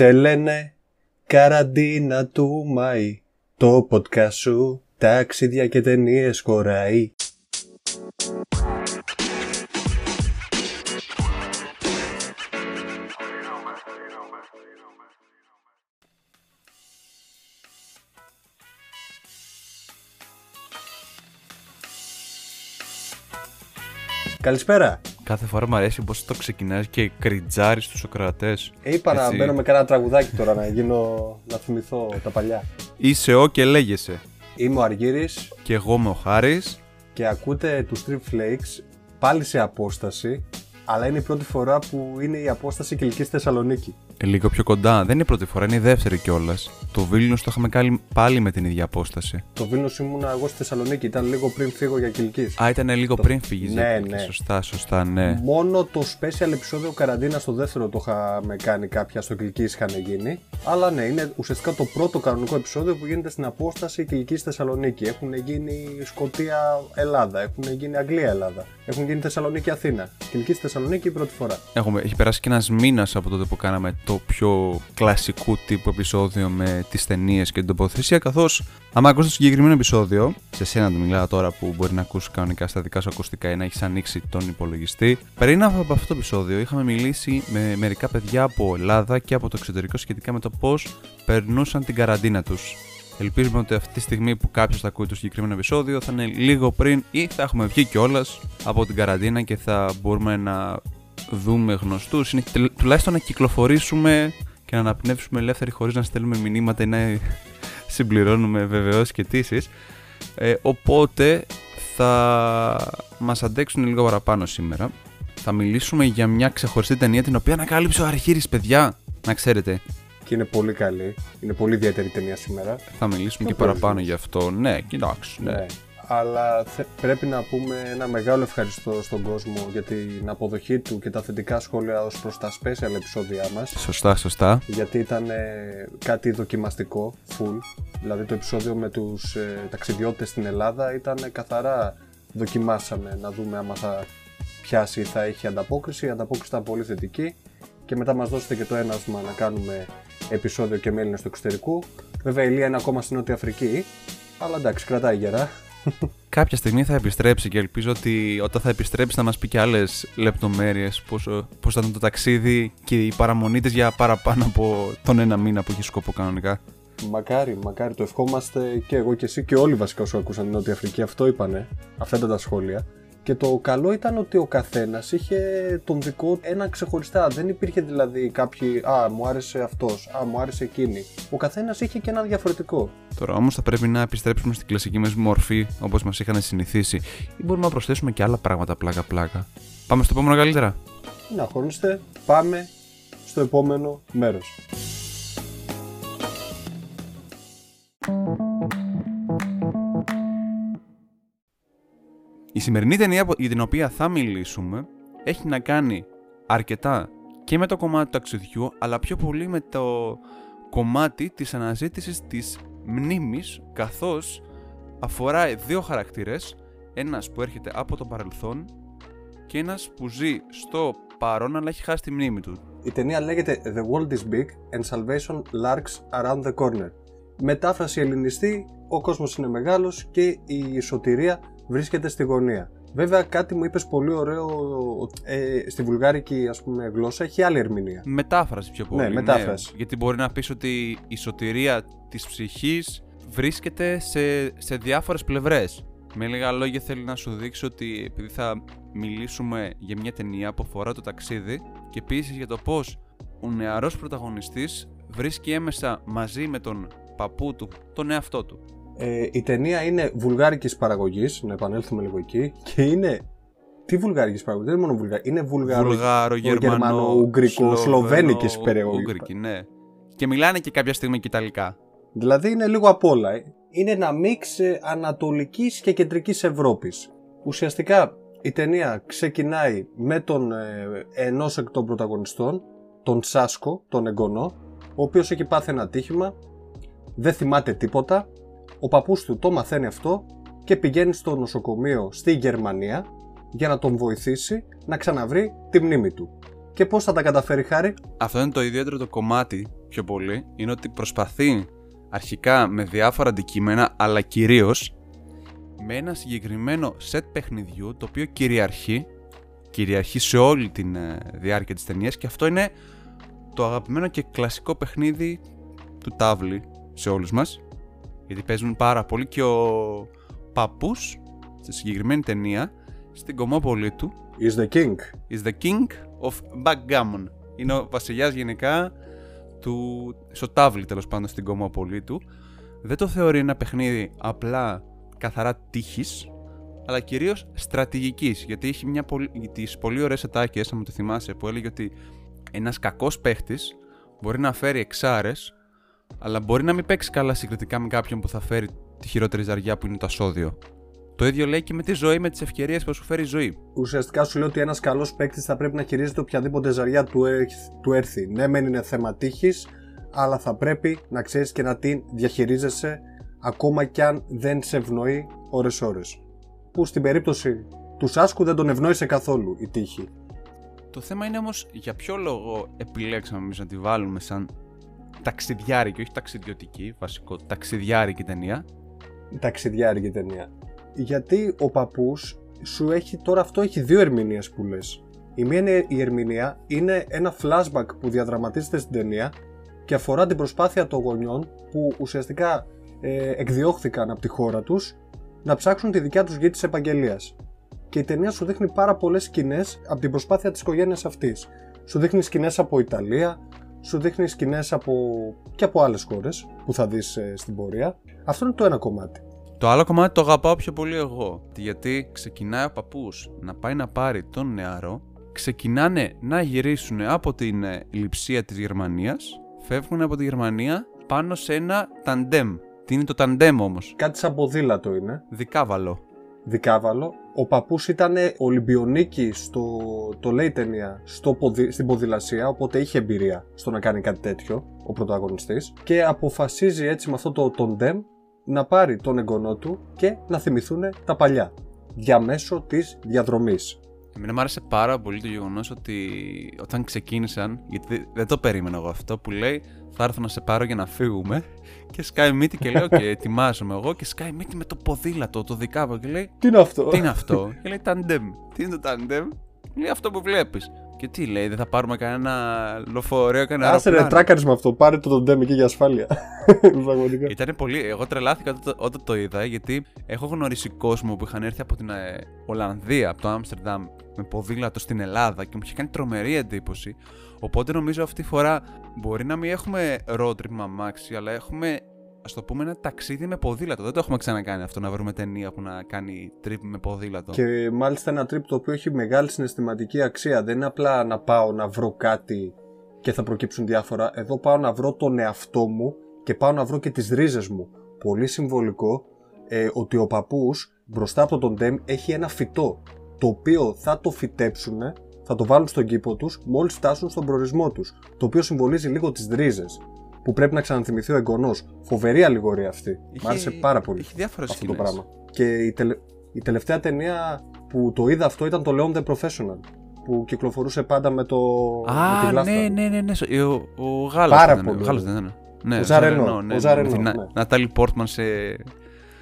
Σε λένε καραντίνα του Μάη Το podcast σου ταξίδια και ταινίες χωράει Καλησπέρα. Κάθε φορά μου αρέσει πώς το ξεκινάει και κριτζάρει τους ακροατέ. Ε, είπα να μπαίνω με κανένα τραγουδάκι τώρα να γίνω να θυμηθώ τα παλιά. Είσαι ο και λέγεσαι. Είμαι ο Αργύρης Και εγώ είμαι ο Χάρης. και ακούτε του Strip Flakes πάλι σε απόσταση, αλλά είναι η πρώτη φορά που είναι η απόσταση Κυλικής Θεσσαλονίκη. Λίγο πιο κοντά. Δεν είναι η πρώτη φορά, είναι η δεύτερη κιόλας. Το Βίλνιο το είχαμε κάνει πάλι με την ίδια απόσταση. Το Βίλνος ήμουνα εγώ στη Θεσσαλονίκη, ήταν λίγο πριν φύγω για Κυλικής. Α, ήταν λίγο πριν φύγεις. Ναι, ναι. Σωστά, σωστά, ναι. Μόνο το special επεισόδιο καραντίνα στο δεύτερο το είχαμε κάνει κάποια στο Κυλική είχαν γίνει. Αλλά ναι, είναι ουσιαστικά το πρώτο κανονικό επεισόδιο που γίνεται στην απόσταση Κυλική Θεσσαλονίκη. Έχουν γίνει Σκοτία Ελλάδα, έχουν γίνει Αγγλία Ελλάδα, έχουν γίνει Θεσσαλονίκη Αθήνα. Κυλική Θεσσαλονίκη η πρώτη φορά. Έχουμε, έχει περάσει και ένας μήνας από τότε που κάναμε το πιο κλασικού τύπου επεισόδιο με τις ταινίες και την τοποθεσία. Καθώς, άμα ακούσει το συγκεκριμένο επεισόδιο, σε σένα το μιλάω τώρα που μπορεί να ακούσει κανονικά στα δικά σου ακουστικά ή να έχεις ανοίξει τον υπολογιστή. Πριν από αυτό το επεισόδιο, είχαμε μιλήσει με μερικά παιδιά από Ελλάδα και από το εξωτερικό σχετικά με το πώς περνούσαν την καραντίνα τους. Ελπίζουμε ότι αυτή τη στιγμή που κάποιος θα ακούει το συγκεκριμένο επεισόδιο θα είναι λίγο πριν ή θα έχουμε βγει κιόλας από την καραντίνα και θα μπορούμε να δούμε γνωστούς, τουλάχιστον να κυκλοφορήσουμε και να αναπνεύσουμε ελεύθεροι χωρίς να στέλνουμε μηνύματα ή να συμπληρώνουμε βεβαιώσεις και αιτήσεις. Ε, οπότε θα μας αντέξουν λίγο παραπάνω σήμερα. Θα μιλήσουμε για μια ξεχωριστή ταινία την οποία ανακάλυψε ο Αρχήρης, παιδιά. Να ξέρετε, Και είναι πολύ καλή. Είναι πολύ ιδιαίτερη ταινία σήμερα. θα μιλήσουμε Το και παραπάνω παίζουμε. γι' αυτό. Ναι, κοιτάξτε. Ναι. Ναι. Αλλά θε- πρέπει να πούμε ένα μεγάλο ευχαριστώ στον κόσμο για την αποδοχή του και τα θετικά σχόλια ως προς τα special επεισόδια μας. Σωστά, σωστά. γιατί ήταν ε, κάτι δοκιμαστικό, full. Δηλαδή το επεισόδιο με τους ε, ταξιδιώτες στην Ελλάδα ήταν ε, καθαρά δοκιμάσαμε να δούμε άμα θα πιάσει ή θα έχει ανταπόκριση. Η ανταπόκριση ήταν πολύ θετική και μετά μας δώσετε και το ένασμα να κάνουμε επεισόδιο και με Έλληνες του εξωτερικού. Βέβαια η Λία είναι ακόμα στην Νότια Αφρική, αλλά εντάξει κρατάει γερά. Κάποια στιγμή θα επιστρέψει και ελπίζω ότι όταν θα επιστρέψει θα μας πει και άλλες λεπτομέρειες πώς, πώς ήταν το ταξίδι και η παραμονή της για παραπάνω από τον ένα μήνα που έχει σκοπό κανονικά. Μακάρι, μακάρι, το ευχόμαστε και εγώ και εσύ και όλοι βασικά όσοι ακούσαν την Νότια Αφρική. Αυτό είπανε, αυτά ήταν τα σχόλια. Και το καλό ήταν ότι ο καθένας είχε τον δικό του ένα ξεχωριστά. Δεν υπήρχε δηλαδή κάποιοι, Α, μου άρεσε αυτός, Α, μου άρεσε εκείνη. Ο καθένας είχε και ένα διαφορετικό. Τώρα όμως θα πρέπει να επιστρέψουμε στην κλασική μας μορφή όπως μας είχαν συνηθίσει ή μπορούμε να προσθέσουμε και άλλα πράγματα πλάκα-πλάκα. Πάμε στο επόμενο καλύτερα. Μην αγχώνεστε, πάμε στο επόμενο μέρος. Η σημερινή ταινία που- για την οποία θα μιλήσουμε έχει να κάνει αρκετά και με το κομμάτι του ταξιδιού αλλά πιο πολύ με το κομμάτι της αναζήτησης της μνήμης καθώς αφορά δύο χαρακτήρες ένας που έρχεται από το παρελθόν και ένας που ζει στο παρόν αλλά έχει χάσει τη μνήμη του. Η ταινία λέγεται The World is Big and Salvation Lurks Around the Corner. Μετάφραση ελληνιστή, ο κόσμος είναι μεγάλος και η σωτηρία βρίσκεται στη γωνία. Βέβαια κάτι μου είπες πολύ ωραίο, ε, στη βουλγάρικη ας πούμε γλώσσα έχει άλλη ερμηνεία. Μετάφραση πιο πολύ. Ναι, μετάφραση. γιατί μπορεί να πεις ότι η σωτηρία της ψυχής βρίσκεται σε, σε διάφορες πλευρές. Με λίγα λόγια θέλει να σου δείξει ότι επειδή θα μιλήσουμε για μια ταινία που αφορά το ταξίδι και επίσης για το πώς ο νεαρός πρωταγωνιστής βρίσκει έμεσα μαζί με τον παππού του τον εαυτό του. Ε, η ταινία είναι βουλγάρικης παραγωγής, να επανέλθουμε λίγο εκεί, και είναι... Τι βουλγάρικης παραγωγής, δεν είναι μόνο βουλγάρικη, είναι βουλγάρο... Βουλγάρο, Γερμανό, Γερμανο-Ουγγρικό, σλοβένικης παραγωγής. Ουγγρική, ναι. Και μιλάνε και κάποια στιγμή και Ιταλικά. Δηλαδή είναι λίγο απ' όλα. ε. Είναι ένα μίξ ε, ανατολικής και κεντρικής Ευρώπης. Ουσιαστικά η ταινία ξεκινάει με τον ε, ενός εκ των πρωταγωνιστών, τον Σάσκο, τον εγγονό, ο οποίος έχει πάθει ένα ατύχημα, δεν θυμάται τίποτα, ο παππούς του το μαθαίνει αυτό και πηγαίνει στο νοσοκομείο στη Γερμανία για να τον βοηθήσει να ξαναβρει τη μνήμη του. Και πώς θα τα καταφέρει χάρη; Αυτό είναι το ιδιαίτερο το κομμάτι πιο πολύ είναι ότι προσπαθεί αρχικά με διάφορα αντικείμενα, αλλά κυρίως με ένα συγκεκριμένο σετ παιχνιδιού το οποίο κυριαρχεί, κυριαρχεί σε όλη τη ε, διάρκεια της ταινίας και αυτό είναι το αγαπημένο και κλασικό παιχνίδι του Τάβλη σε όλους μας γιατί παίζουν πάρα πολύ και ο παππούς στη συγκεκριμένη ταινία στην κομμόπολη του Is the king. is the king of backgammon. Είναι ο βασιλιάς γενικά του, στο τάβλι τέλος πάντων στην κομμόπολη του. Δεν το θεωρεί ένα παιχνίδι απλά καθαρά τύχης, αλλά κυρίως στρατηγικής, γιατί έχει μια πολύ, τις πολύ ωραίες ατάκες, αν μου το θυμάσαι, που έλεγε ότι ένας κακός παίχτης μπορεί να φέρει εξάρες, αλλά μπορεί να μην παίξει καλά συγκριτικά με κάποιον που θα φέρει τη χειρότερη ζαριά που είναι το ασώδιο. Το ίδιο λέει και με τη ζωή, με τις ευκαιρίες που σου φέρει η ζωή. Ουσιαστικά σου λέει ότι ένας καλός παίκτης θα πρέπει να χειρίζεται οποιαδήποτε ζαριά του, έρθ- του έρθει. Ναι, μεν είναι θέμα τύχης, αλλά θα πρέπει να ξέρεις και να την διαχειρίζεσαι ακόμα κι αν δεν σε ευνοεί ώρες-ώρες. Που στην περίπτωση του Σάσκου δεν τον ευνόησε καθόλου η τύχη. Το θέμα είναι όμως για ποιο λόγο επιλέξαμε εμείς να τη βάλουμε σαν ταξιδιάρικη, όχι ταξιδιωτική, βασικό, ταξιδιάρικη ταινία. Ταξιδιάρικη ταινία. Γιατί ο παππούς σου έχει τώρα αυτό έχει δύο ερμηνείες που λες. Η μία είναι η ερμηνεία, είναι ένα flashback που διαδραματίζεται στην ταινία και αφορά την προσπάθεια των γονιών που ουσιαστικά ε, εκδιώχθηκαν από τη χώρα τους να ψάξουν τη δικιά τους γη της επαγγελίας. Και η ταινία σου δείχνει πάρα πολλές σκηνές από την προσπάθεια της οικογένειας αυτής. Σου δείχνει σκηνές από Ιταλία, σου δείχνει σκηνές από... και από άλλες χώρες που θα δεις ε, στην πορεία. Αυτό είναι το ένα κομμάτι. Το άλλο κομμάτι το αγαπάω πιο πολύ εγώ. Γιατί ξεκινάει ο παππούς να πάει να πάρει τον νεαρό, ξεκινάνε να γυρίσουν από την ε, λειψία της Γερμανίας, φεύγουν από τη Γερμανία πάνω σε ένα ταντέμ. Τι είναι το ταντέμ όμως, Κάτι σαν ποδήλατο είναι. δικάβαλο. Δικάβαλο. Ο παππούς ήταν Ολυμπιονίκη στο, το λέει η ταινία, στο ποδι, στην ποδηλασία, οπότε είχε εμπειρία στο να κάνει κάτι τέτοιο ο πρωταγωνιστής και αποφασίζει έτσι με αυτό το τον Ντέμ να πάρει τον εγγονό του και να θυμηθούν τα παλιά διαμέσω της διαδρομής. Εμένα μου άρεσε πάρα πολύ το γεγονός ότι όταν ξεκίνησαν, γιατί δεν- δεν το περίμενα εγώ αυτό, που λέει θα έρθω να σε πάρω για να φύγουμε. Και σκάει μύτη και λέω: Και ετοιμάζομαι εγώ. Και σκάει μύτη με το ποδήλατο, το δικάβο. Και λέει: Τι είναι αυτό; Τι είναι αυτό; και λέει: Ταντέμ. Τι είναι το ταντέμ; Λέει αυτό που βλέπεις. Και τι λέει, δεν θα πάρουμε κανένα λοφορείο, κανένα Άσε ρε αεροπλάνο; τράκαρισμα αυτό, πάρε το τον Ντέμ εκεί για ασφάλεια. Πραγματικά. Ήταν πολύ. Εγώ τρελάθηκα όταν το, όταν το είδα γιατί έχω γνωρίσει κόσμο που είχαν έρθει από την ε, Ολλανδία, από το Άμστερνταμ, με ποδήλατο στην Ελλάδα και μου είχε κάνει τρομερή εντύπωση. Οπότε νομίζω αυτή τη φορά μπορεί να μην έχουμε road trip με αμάξι, αλλά έχουμε ας το πούμε ένα ταξίδι με ποδήλατο. Δεν το έχουμε ξανακάνει αυτό να βρούμε ταινία που να κάνει trip με ποδήλατο. Και μάλιστα ένα trip το οποίο έχει μεγάλη συναισθηματική αξία. Δεν είναι απλά να πάω να βρω κάτι και θα προκύψουν διάφορα. Εδώ πάω να βρω τον εαυτό μου και πάω να βρω και τις ρίζες μου. Πολύ συμβολικό ε, ότι ο παππούς μπροστά από τον Ντέμ έχει ένα φυτό το οποίο θα το φυτέψουν, θα το βάλουν στον κήπο τους μόλις φτάσουν στον προορισμό τους. Το οποίο συμβολίζει λίγο τις ρίζες που πρέπει να ξαναθυμηθεί ο εγγονός. Φοβερή αλληγορία αυτή. Είχε- Μ' άρεσε πάρα πολύ Είχε διάφορες αυτό το πράγμα. Και η, τελε- η τελευταία ταινία που το είδα αυτό ήταν το Leon the Professional. Που κυκλοφορούσε πάντα με το. με τη Α, γλάστα ναι, του. ναι, ναι, ναι. Ο, ο Γάλλος Πάρα δεν είναι, πολύ Ο Γάλλος ωραίο. δεν είναι. Ναι, Ο Ζαρενό, Ζαρενό, ο ναι, ναι, Ζαρενό, με την ναι. Νατάλη Πόρτμαν σε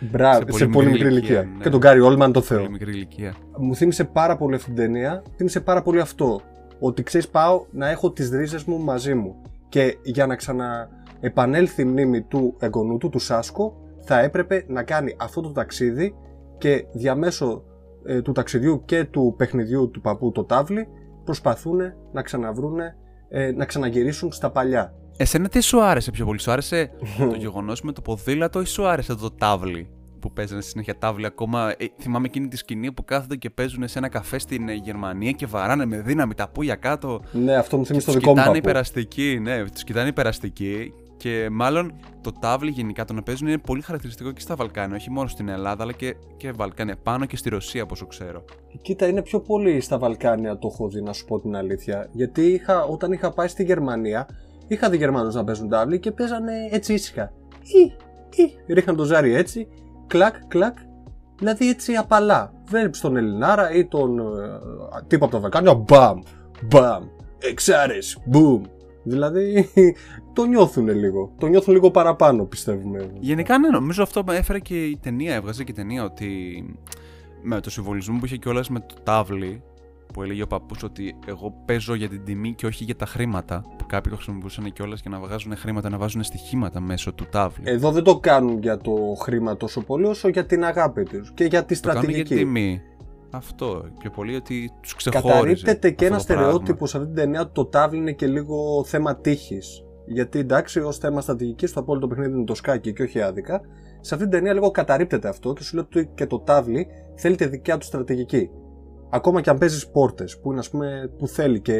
Μπράβο, σε σε πολύ πολύ, μικρή μικρή ηλικία, ηλικία. ναι. Και τον Γκάρι Όλμαν το Θεό. πολύ μικρή ηλικία. Μου θύμισε πάρα πολύ αυτή την ταινία. Θύμισε πάρα πολύ αυτό. Ότι ξέρεις, πάω να έχω τις ρίζες μου μαζί μου. Και για να ξαναεπανέλθει η μνήμη του εγγονού του, του Σάσκο, θα έπρεπε να κάνει αυτό το ταξίδι και διαμέσω ε, του ταξιδιού και του παιχνιδιού του παππού το τάβλι προσπαθούν να ξαναβρούνε, ε, να ξαναγυρίσουν στα παλιά. Εσένα τι σου άρεσε πιο πολύ, σου άρεσε το γεγονός με το ποδήλατο ή σου άρεσε το τάβλι που παίζανε συνέχεια τάβλι ακόμα. Ε, θυμάμαι εκείνη τη σκηνή που κάθονται και παίζουν σε ένα καφέ στην ε, Γερμανία και βαράνε με δύναμη τα πουλια κάτω. Ναι, αυτό μου θυμίζει το Τους δικό μου κοιτάνε παππού. υπεραστικοί, ναι, τους κοιτάνε υπεραστικοί. Και μάλλον το τάβλι γενικά το να παίζουν είναι πολύ χαρακτηριστικό και στα Βαλκάνια, όχι μόνο στην Ελλάδα, αλλά και, και Βαλκάνια, πάνω και στη Ρωσία, όπω ξέρω. Κοίτα, είναι πιο πολύ στα Βαλκάνια το έχω δει, να σου πω την αλήθεια. Γιατί είχα, όταν είχα πάει στη Γερμανία, είχα δει Γερμανούς να παίζουν τάβλη και παίζανε έτσι ήσυχα. Ή, ή, ρίχναν το ζάρι έτσι, κλακ, κλακ. Δηλαδή έτσι απαλά. Βλέπει τον Ελληνάρα ή τον ε, τύπο από τα Βαλκάνια, μπαμ, μπαμ, εξάρες, μπουμ. Δηλαδή το νιώθουν λίγο. Το νιώθουν λίγο παραπάνω, πιστεύουμε. Γενικά, ναι, νομίζω αυτό έφερε και η ταινία, έβγαζε και η ταινία ότι με το συμβολισμό που είχε κιόλας με το τάβλι που έλεγε ο παππούς ότι εγώ παίζω για την τιμή και όχι για τα χρήματα. Που κάποιοι το χρησιμοποιούσαν κιόλας για να βγάζουν χρήματα, να βάζουν στοιχήματα μέσω του τάβλου. Εδώ δεν το κάνουν για το χρήμα τόσο πολύ όσο για την αγάπη τους και για τη στρατηγική. Το κάνουν για τιμή. Αυτό. Πιο πολύ ότι τους ξεχώριζε. Καταρρύπτεται και ένα στερεότυπο σε αυτή την ταινία ότι το τάβλι είναι και λίγο θέμα τύχης. Γιατί εντάξει, ως θέμα στρατηγικής, το απόλυτο παιχνίδι είναι το σκάκι και όχι άδικα. Σε αυτή την ταινία λίγο καταρρύπτεται αυτό και σου λέει ότι και το τάβλι θέλει τη δικιά του στρατηγική. Ακόμα και αν παίζεις πόρτες, που, είναι, ας πούμε, που θέλει και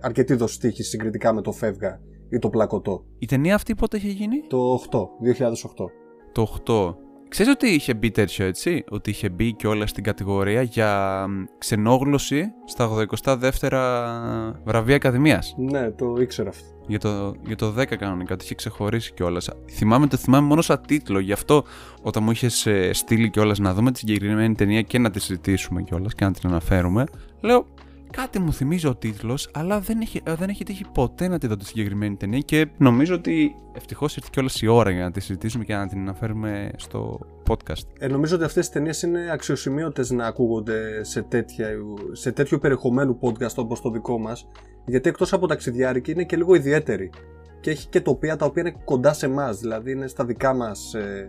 αρκετή δοστήχη συγκριτικά με το φεύγα ή το πλακωτό. Η ταινία αυτή πότε είχε γίνει; Το 8, 2008. Το 8. Ξέρεις ότι είχε μπει τέτοιο έτσι, ότι είχε μπει και όλα στην κατηγορία για ξενόγλωση στα 82 βραβεία Ακαδημίας. Ναι, το ήξερα αυτό. Για το, για το 10 κανονικά, το είχε ξεχωρίσει κιόλας. Θυμάμαι το θυμάμαι μόνο σαν τίτλο, γι' αυτό όταν μου είχες στείλει κιόλας να δούμε τη συγκεκριμένη ταινία και να τη συζητήσουμε κιόλας και να την αναφέρουμε, λέω Κάτι μου θυμίζει ο τίτλος, αλλά δεν έχει, ε, δεν έχει τύχει ποτέ να τη δω τη συγκεκριμένη ταινία και νομίζω ότι ευτυχώς ήρθε κιόλας η ώρα για να τη συζητήσουμε και να την αναφέρουμε στο podcast. Ε, νομίζω ότι αυτές οι ταινίες είναι αξιοσημείωτες να ακούγονται σε, τέτοια, σε τέτοιο περιεχομένου podcast όπως το δικό μας, γιατί εκτός από ταξιδιάρικη είναι και λίγο ιδιαίτερη. Και έχει και τοπία τα οποία είναι κοντά σε εμάς, δηλαδή είναι στα δικά μας. Ε,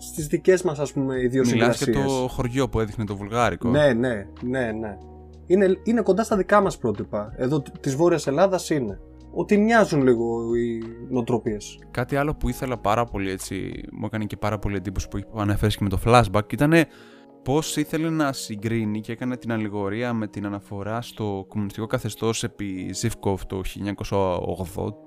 στις δικές μας ας πούμε ιδιοσυγκρασίες. Μιλάς για το χωριό που έδειχνε το βουλγάρικο. Ναι, ναι, ναι, ναι είναι, είναι κοντά στα δικά μας πρότυπα. Εδώ της Βόρειας Ελλάδας είναι. Ότι μοιάζουν λίγο οι νοοτροπίες. Κάτι άλλο που ήθελα πάρα πολύ έτσι, μου έκανε και πάρα πολύ εντύπωση που αναφέρεις και με το flashback, ήταν πώς ήθελε να συγκρίνει και έκανε την αλληγορία με την αναφορά στο κομμουνιστικό καθεστώς επί Ζιφκοφ το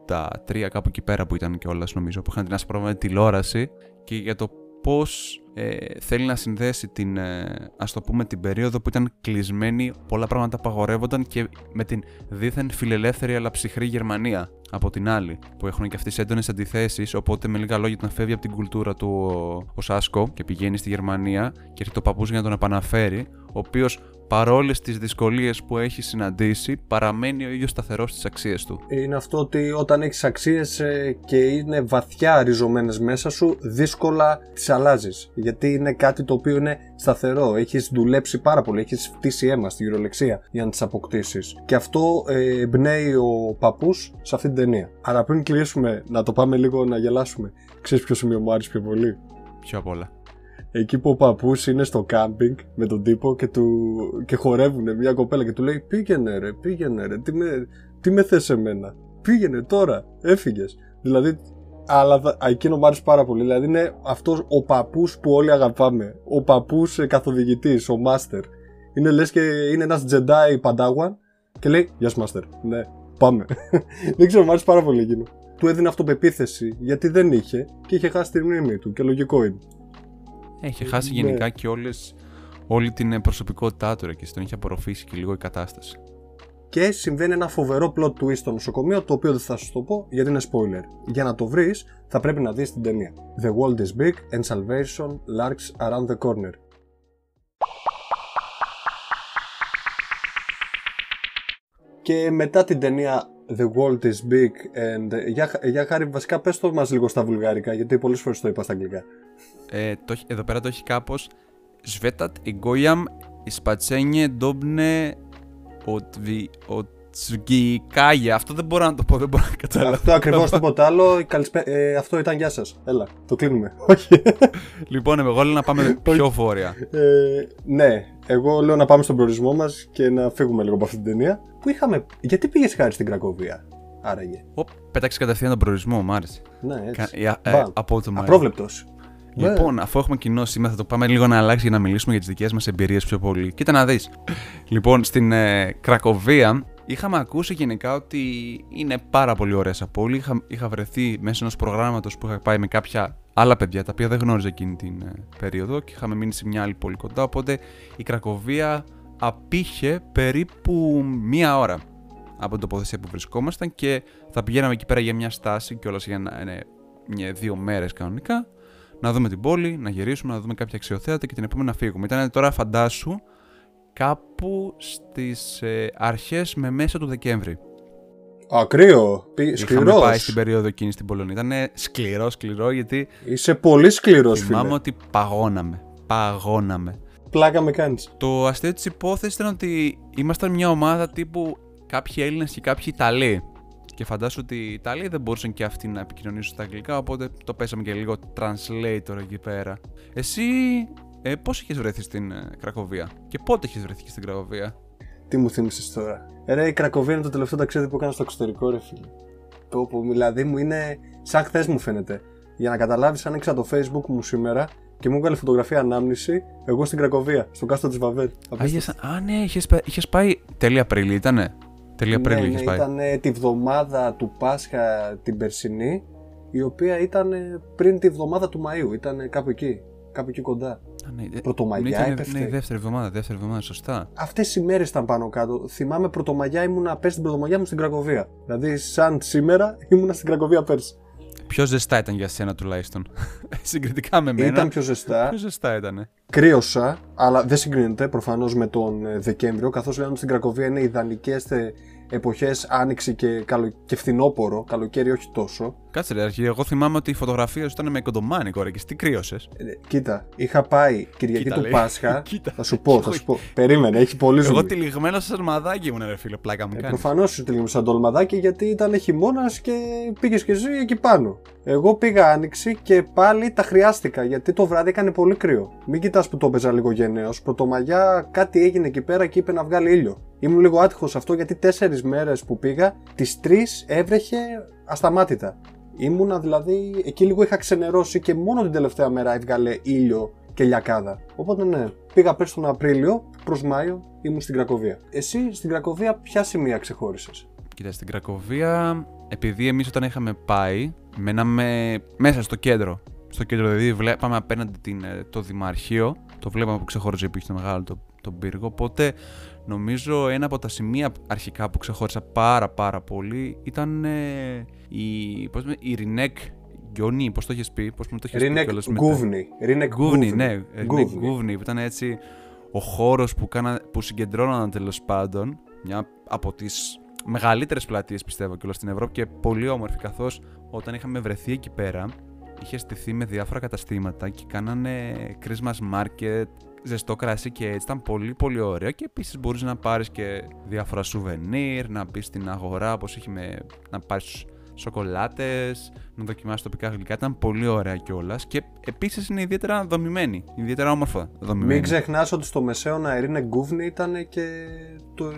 1983, κάπου εκεί πέρα που ήταν κιόλας νομίζω, που είχαν την ασπρόμενη τηλεόραση και για το πώς ε, θέλει να συνδέσει την, ε, ας το πούμε, την περίοδο που ήταν κλεισμένη, πολλά πράγματα απαγορεύονταν και με την δίθεν φιλελεύθερη αλλά ψυχρή Γερμανία από την άλλη, που έχουν και αυτές έντονες αντιθέσεις, οπότε με λίγα λόγια όταν φεύγει από την κουλτούρα του ο, ο Σάσκο και πηγαίνει στη Γερμανία και έρχεται ο παππούς για να τον επαναφέρει, ο οποίος παρόλες τις δυσκολίες που έχει συναντήσει, παραμένει ο ίδιος σταθερός στις αξίες του. Είναι αυτό ότι όταν έχεις αξίες ε, και είναι βαθιά ριζωμένες μέσα σου, δύσκολα τις αλλάζεις. Γιατί είναι κάτι το οποίο είναι σταθερό. Έχεις δουλέψει πάρα πολύ, έχεις φτύσει αίμα στη γυρολεξία για να τις αποκτήσεις. Και αυτό ε, εμπνέει ο παππούς σε αυτή την ταινία. Αλλά πριν κλείσουμε, να το πάμε λίγο να γελάσουμε. Ξέρεις ποιο σημείο μου άρεσε πιο πολύ; Πιο απ' όλα εκεί που ο παππούς είναι στο κάμπινγκ με τον τύπο και, του, και χορεύουν μια κοπέλα και του λέει πήγαινε ρε, πήγαινε ρε, τι με, τι με θες εμένα, πήγαινε τώρα, έφυγες. Δηλαδή, αλλά εκείνο μου άρεσε πάρα πολύ, δηλαδή είναι αυτός ο παππούς που όλοι αγαπάμε, ο παππούς ε, καθοδηγητής, ο μάστερ. Είναι λες και είναι ένας Jedi Padawan και λέει Γεια σου Μάστερ, ναι, πάμε. Δεν ξέρω, μου άρεσε πάρα πολύ εκείνο. Του έδινε αυτοπεποίθηση γιατί δεν είχε και είχε χάσει τη μνήμη του και λογικό είναι. Έχει χάσει γενικά και όλες, όλη την προσωπικότητά του και στον έχει απορροφήσει και λίγο η κατάσταση. Και συμβαίνει ένα φοβερό plot twist στο νοσοκομείο, το οποίο δεν θα σου το πω γιατί είναι spoiler. Για να το βρεις, θα πρέπει να δεις την ταινία. The world is big and salvation lurks around the corner. Και μετά την ταινία The world is big and... Για, για χάρη βασικά πες το μας λίγο στα βουλγάρικα γιατί πολλές φορές το είπα στα αγγλικά. Ε, το, εδώ πέρα το έχει κάπως. Σβέτατ, Ιγκόιαμ, Ισπατσένιε, Ντόμπνε, Οτσγκικάγια. Αυτό δεν μπορώ να το πω, δεν μπορώ να καταλάβω. Αυτό ακριβώς τίποτα άλλο. Ε, αυτό ήταν γεια σας. Έλα, το κλείνουμε. Όχι. λοιπόν, εγώ λέω να πάμε πιο βόρεια. Ε, ναι, εγώ λέω να πάμε στον προορισμό μας και να φύγουμε λίγο από αυτή την ταινία. Που είχαμε. Γιατί πήγες χάρη στην Κρακοβία, άραγε; Ο, πέταξες κατευθείαν τον προορισμό, μου άρεσε. Ναι, έτσι. Κα, ε, από το Απρόβλεπτος. Λοιπόν, αφού έχουμε κοινό σήμερα, θα το πάμε λίγο να αλλάξει για να μιλήσουμε για τις δικές μας εμπειρίες πιο πολύ. Κοίτα να δεις. λοιπόν, στην ε, Κρακοβία είχαμε ακούσει γενικά ότι είναι πάρα πολύ ωραία σαν πόλη. Είχα, είχα βρεθεί μέσω ενός προγράμματος που είχα πάει με κάποια άλλα παιδιά τα οποία δεν γνώριζα εκείνη την ε, περίοδο και είχαμε μείνει σε μια άλλη πόλη κοντά. Οπότε η Κρακοβία απήχε περίπου μία ώρα από την τοποθεσία που βρισκόμασταν και θα πηγαίναμε εκεί πέρα για μια στάση και όλα για ένα, δύο μέρες κανονικά να δούμε την πόλη, να γυρίσουμε, να δούμε κάποια αξιοθέατα και την επόμενη να φύγουμε. Ήταν τώρα φαντάσου κάπου στις ε, αρχές με μέσα του Δεκέμβρη. Α, κρύο. Είχαμε Σκληρός. πάει στην περίοδο εκείνης στην Πολωνία. Ήταν σκληρό, σκληρό γιατί Είσαι πολύ σκληρός, θυμάμαι φίλε. ότι παγώναμε. Παγώναμε. Πλάκα με κάνεις. Το αστείο της υπόθεσης ήταν ότι ήμασταν μια ομάδα τύπου κάποιοι Έλληνες και κάποιοι Ιταλοί. Και φαντάσου ότι οι Ιταλοί δεν μπορούσαν και αυτοί να επικοινωνήσουν στα αγγλικά, οπότε το πέσαμε και λίγο translator εκεί πέρα. Εσύ, ε, πώς είχες βρεθεί στην ε, Κρακοβία και πότε είχες βρεθεί στην Κρακοβία; Τι μου θύμισες τώρα; Ε, Ρε, η Κρακοβία είναι το τελευταίο ταξίδι που έκανα στο εξωτερικό, ρε φίλε. Το που δηλαδή μου είναι σαν χθες μου φαίνεται. Για να καταλάβεις, άνοιξα το facebook μου σήμερα και μου έβγαλε φωτογραφία ανάμνηση εγώ στην Κρακοβία, στο κάστρο της Βαβέλ. Α, είχες- α, ναι, είχες είχες πάει. Τέλη Απρίλη ήτανε. Τέλη Απρίλη ναι, είχες ναι, πάει. ήταν ε, τη βδομάδα του Πάσχα την περσινή, η οποία ήταν ε, πριν τη βδομάδα του Μαΐου. Ήταν κάπου εκεί, κάπου εκεί κοντά. Α, ναι, ε, Πρωτομαγιά ναι, ήταν- έπεφτε. Ναι, η δεύτερη εβδομάδα, δεύτερη εβδομάδα, σωστά. Αυτές οι μέρες ήταν πάνω κάτω. Θυμάμαι Πρωτομαγιά ήμουνα πέρσι την Πρωτομαγιά μου στην Κρακοβία. Δηλαδή, σαν σήμερα ήμουνα στην Κρακοβία πέρσι. Πιο ζεστά ήταν για σένα τουλάχιστον. Συγκριτικά με μένα. Ήταν πιο ζεστά. Πιο ζεστά ήταν. Κρύωσα, αλλά δεν συγκρίνεται προφανώς με τον ε, Δεκέμβριο, καθώς λέγαμε στην Κρακοβία είναι ιδανικές εποχές άνοιξη και, καλο... και φθινόπωρο. Καλοκαίρι όχι τόσο. Κάτσε ρε, αρχή, εγώ θυμάμαι ότι η φωτογραφία σου ήταν με κοντομάνικο, ρε, και τι κρύωσες; Ε, κοίτα, είχα πάει Κυριακή Κοίτα, του λέει. Πάσχα. Κοίτα. θα σου πω, θα σου πω. Περίμενε, έχει πολύ Εγώ ζωή. τυλιγμένο σαν μαδάκι ήμουν, ρε φίλε, πλάκα μου Ε, κάνεις. Προφανώς σου τυλίγουμε σαν τολμαδάκι γιατί ήταν χειμώνας και πήγες και εσύ εκεί πάνω. Εγώ πήγα άνοιξη και πάλι τα χρειάστηκα γιατί το βράδυ έκανε πολύ κρύο. Μην κοιτάς που το έπαιζα λίγο γενναίος. Πρωτομαγιά κάτι έγινε εκεί πέρα και είπε να βγάλει ήλιο. Ήμουν λίγο άτυχος αυτό γιατί τέσσερις μέρες που πήγα, τις τρεις έβρεχε ασταμάτητα. Ήμουνα δηλαδή, εκεί λίγο είχα ξενερώσει και μόνο την τελευταία μέρα έβγαλε ήλιο και λιακάδα. Οπότε ναι, πήγα πέρσι τον Απρίλιο, προς Μάιο ήμουν στην Κρακοβία. Εσύ στην Κρακοβία ποια σημεία ξεχώρισες; Κοίτα, στην Κρακοβία, επειδή εμείς όταν είχαμε πάει, μέναμε μέσα στο κέντρο. Στο κέντρο, δηλαδή βλέπαμε απέναντι την, ε, το Δημαρχείο, το βλέπαμε που ξεχώριζε, υπήρχε το μεγάλο το, τον πύργο. Οπότε νομίζω ένα από τα σημεία αρχικά που ξεχώρισα πάρα πάρα πολύ ήταν ε, η, πώς με, η Ρινέκ Γιονί, πώς το έχεις πει, πώς μου το έχεις πει Ρίνεκ κιόλας με τα- Γκούβνη. Ρίνεκ Γκούβνη, ναι, Ρινέκ Γκούβνη. Γκούβνη, που ήταν έτσι ο χώρος που, κάνα, που συγκεντρώνονταν τέλος πάντων, μια από τις μεγαλύτερες πλατείες πιστεύω και στην Ευρώπη και πολύ όμορφη καθώς όταν είχαμε βρεθεί εκεί πέρα είχε στηθεί με διάφορα καταστήματα και κάνανε Christmas market, ζεστό κρασί και έτσι. Ήταν πολύ πολύ ωραίο. Και επίσης μπορείς να πάρεις και διάφορα σουβενίρ, να μπεις στην αγορά όπως είχε με, να πάρεις σοκολάτες, να δοκιμάσεις τοπικά γλυκά, ήταν πολύ ωραία κιόλας και επίσης είναι ιδιαίτερα δομημένη, ιδιαίτερα όμορφα δομημένη. Μην ξεχνάς ότι στο Μεσαίωνα η Ρίνεκ Γκούβνη ήταν και το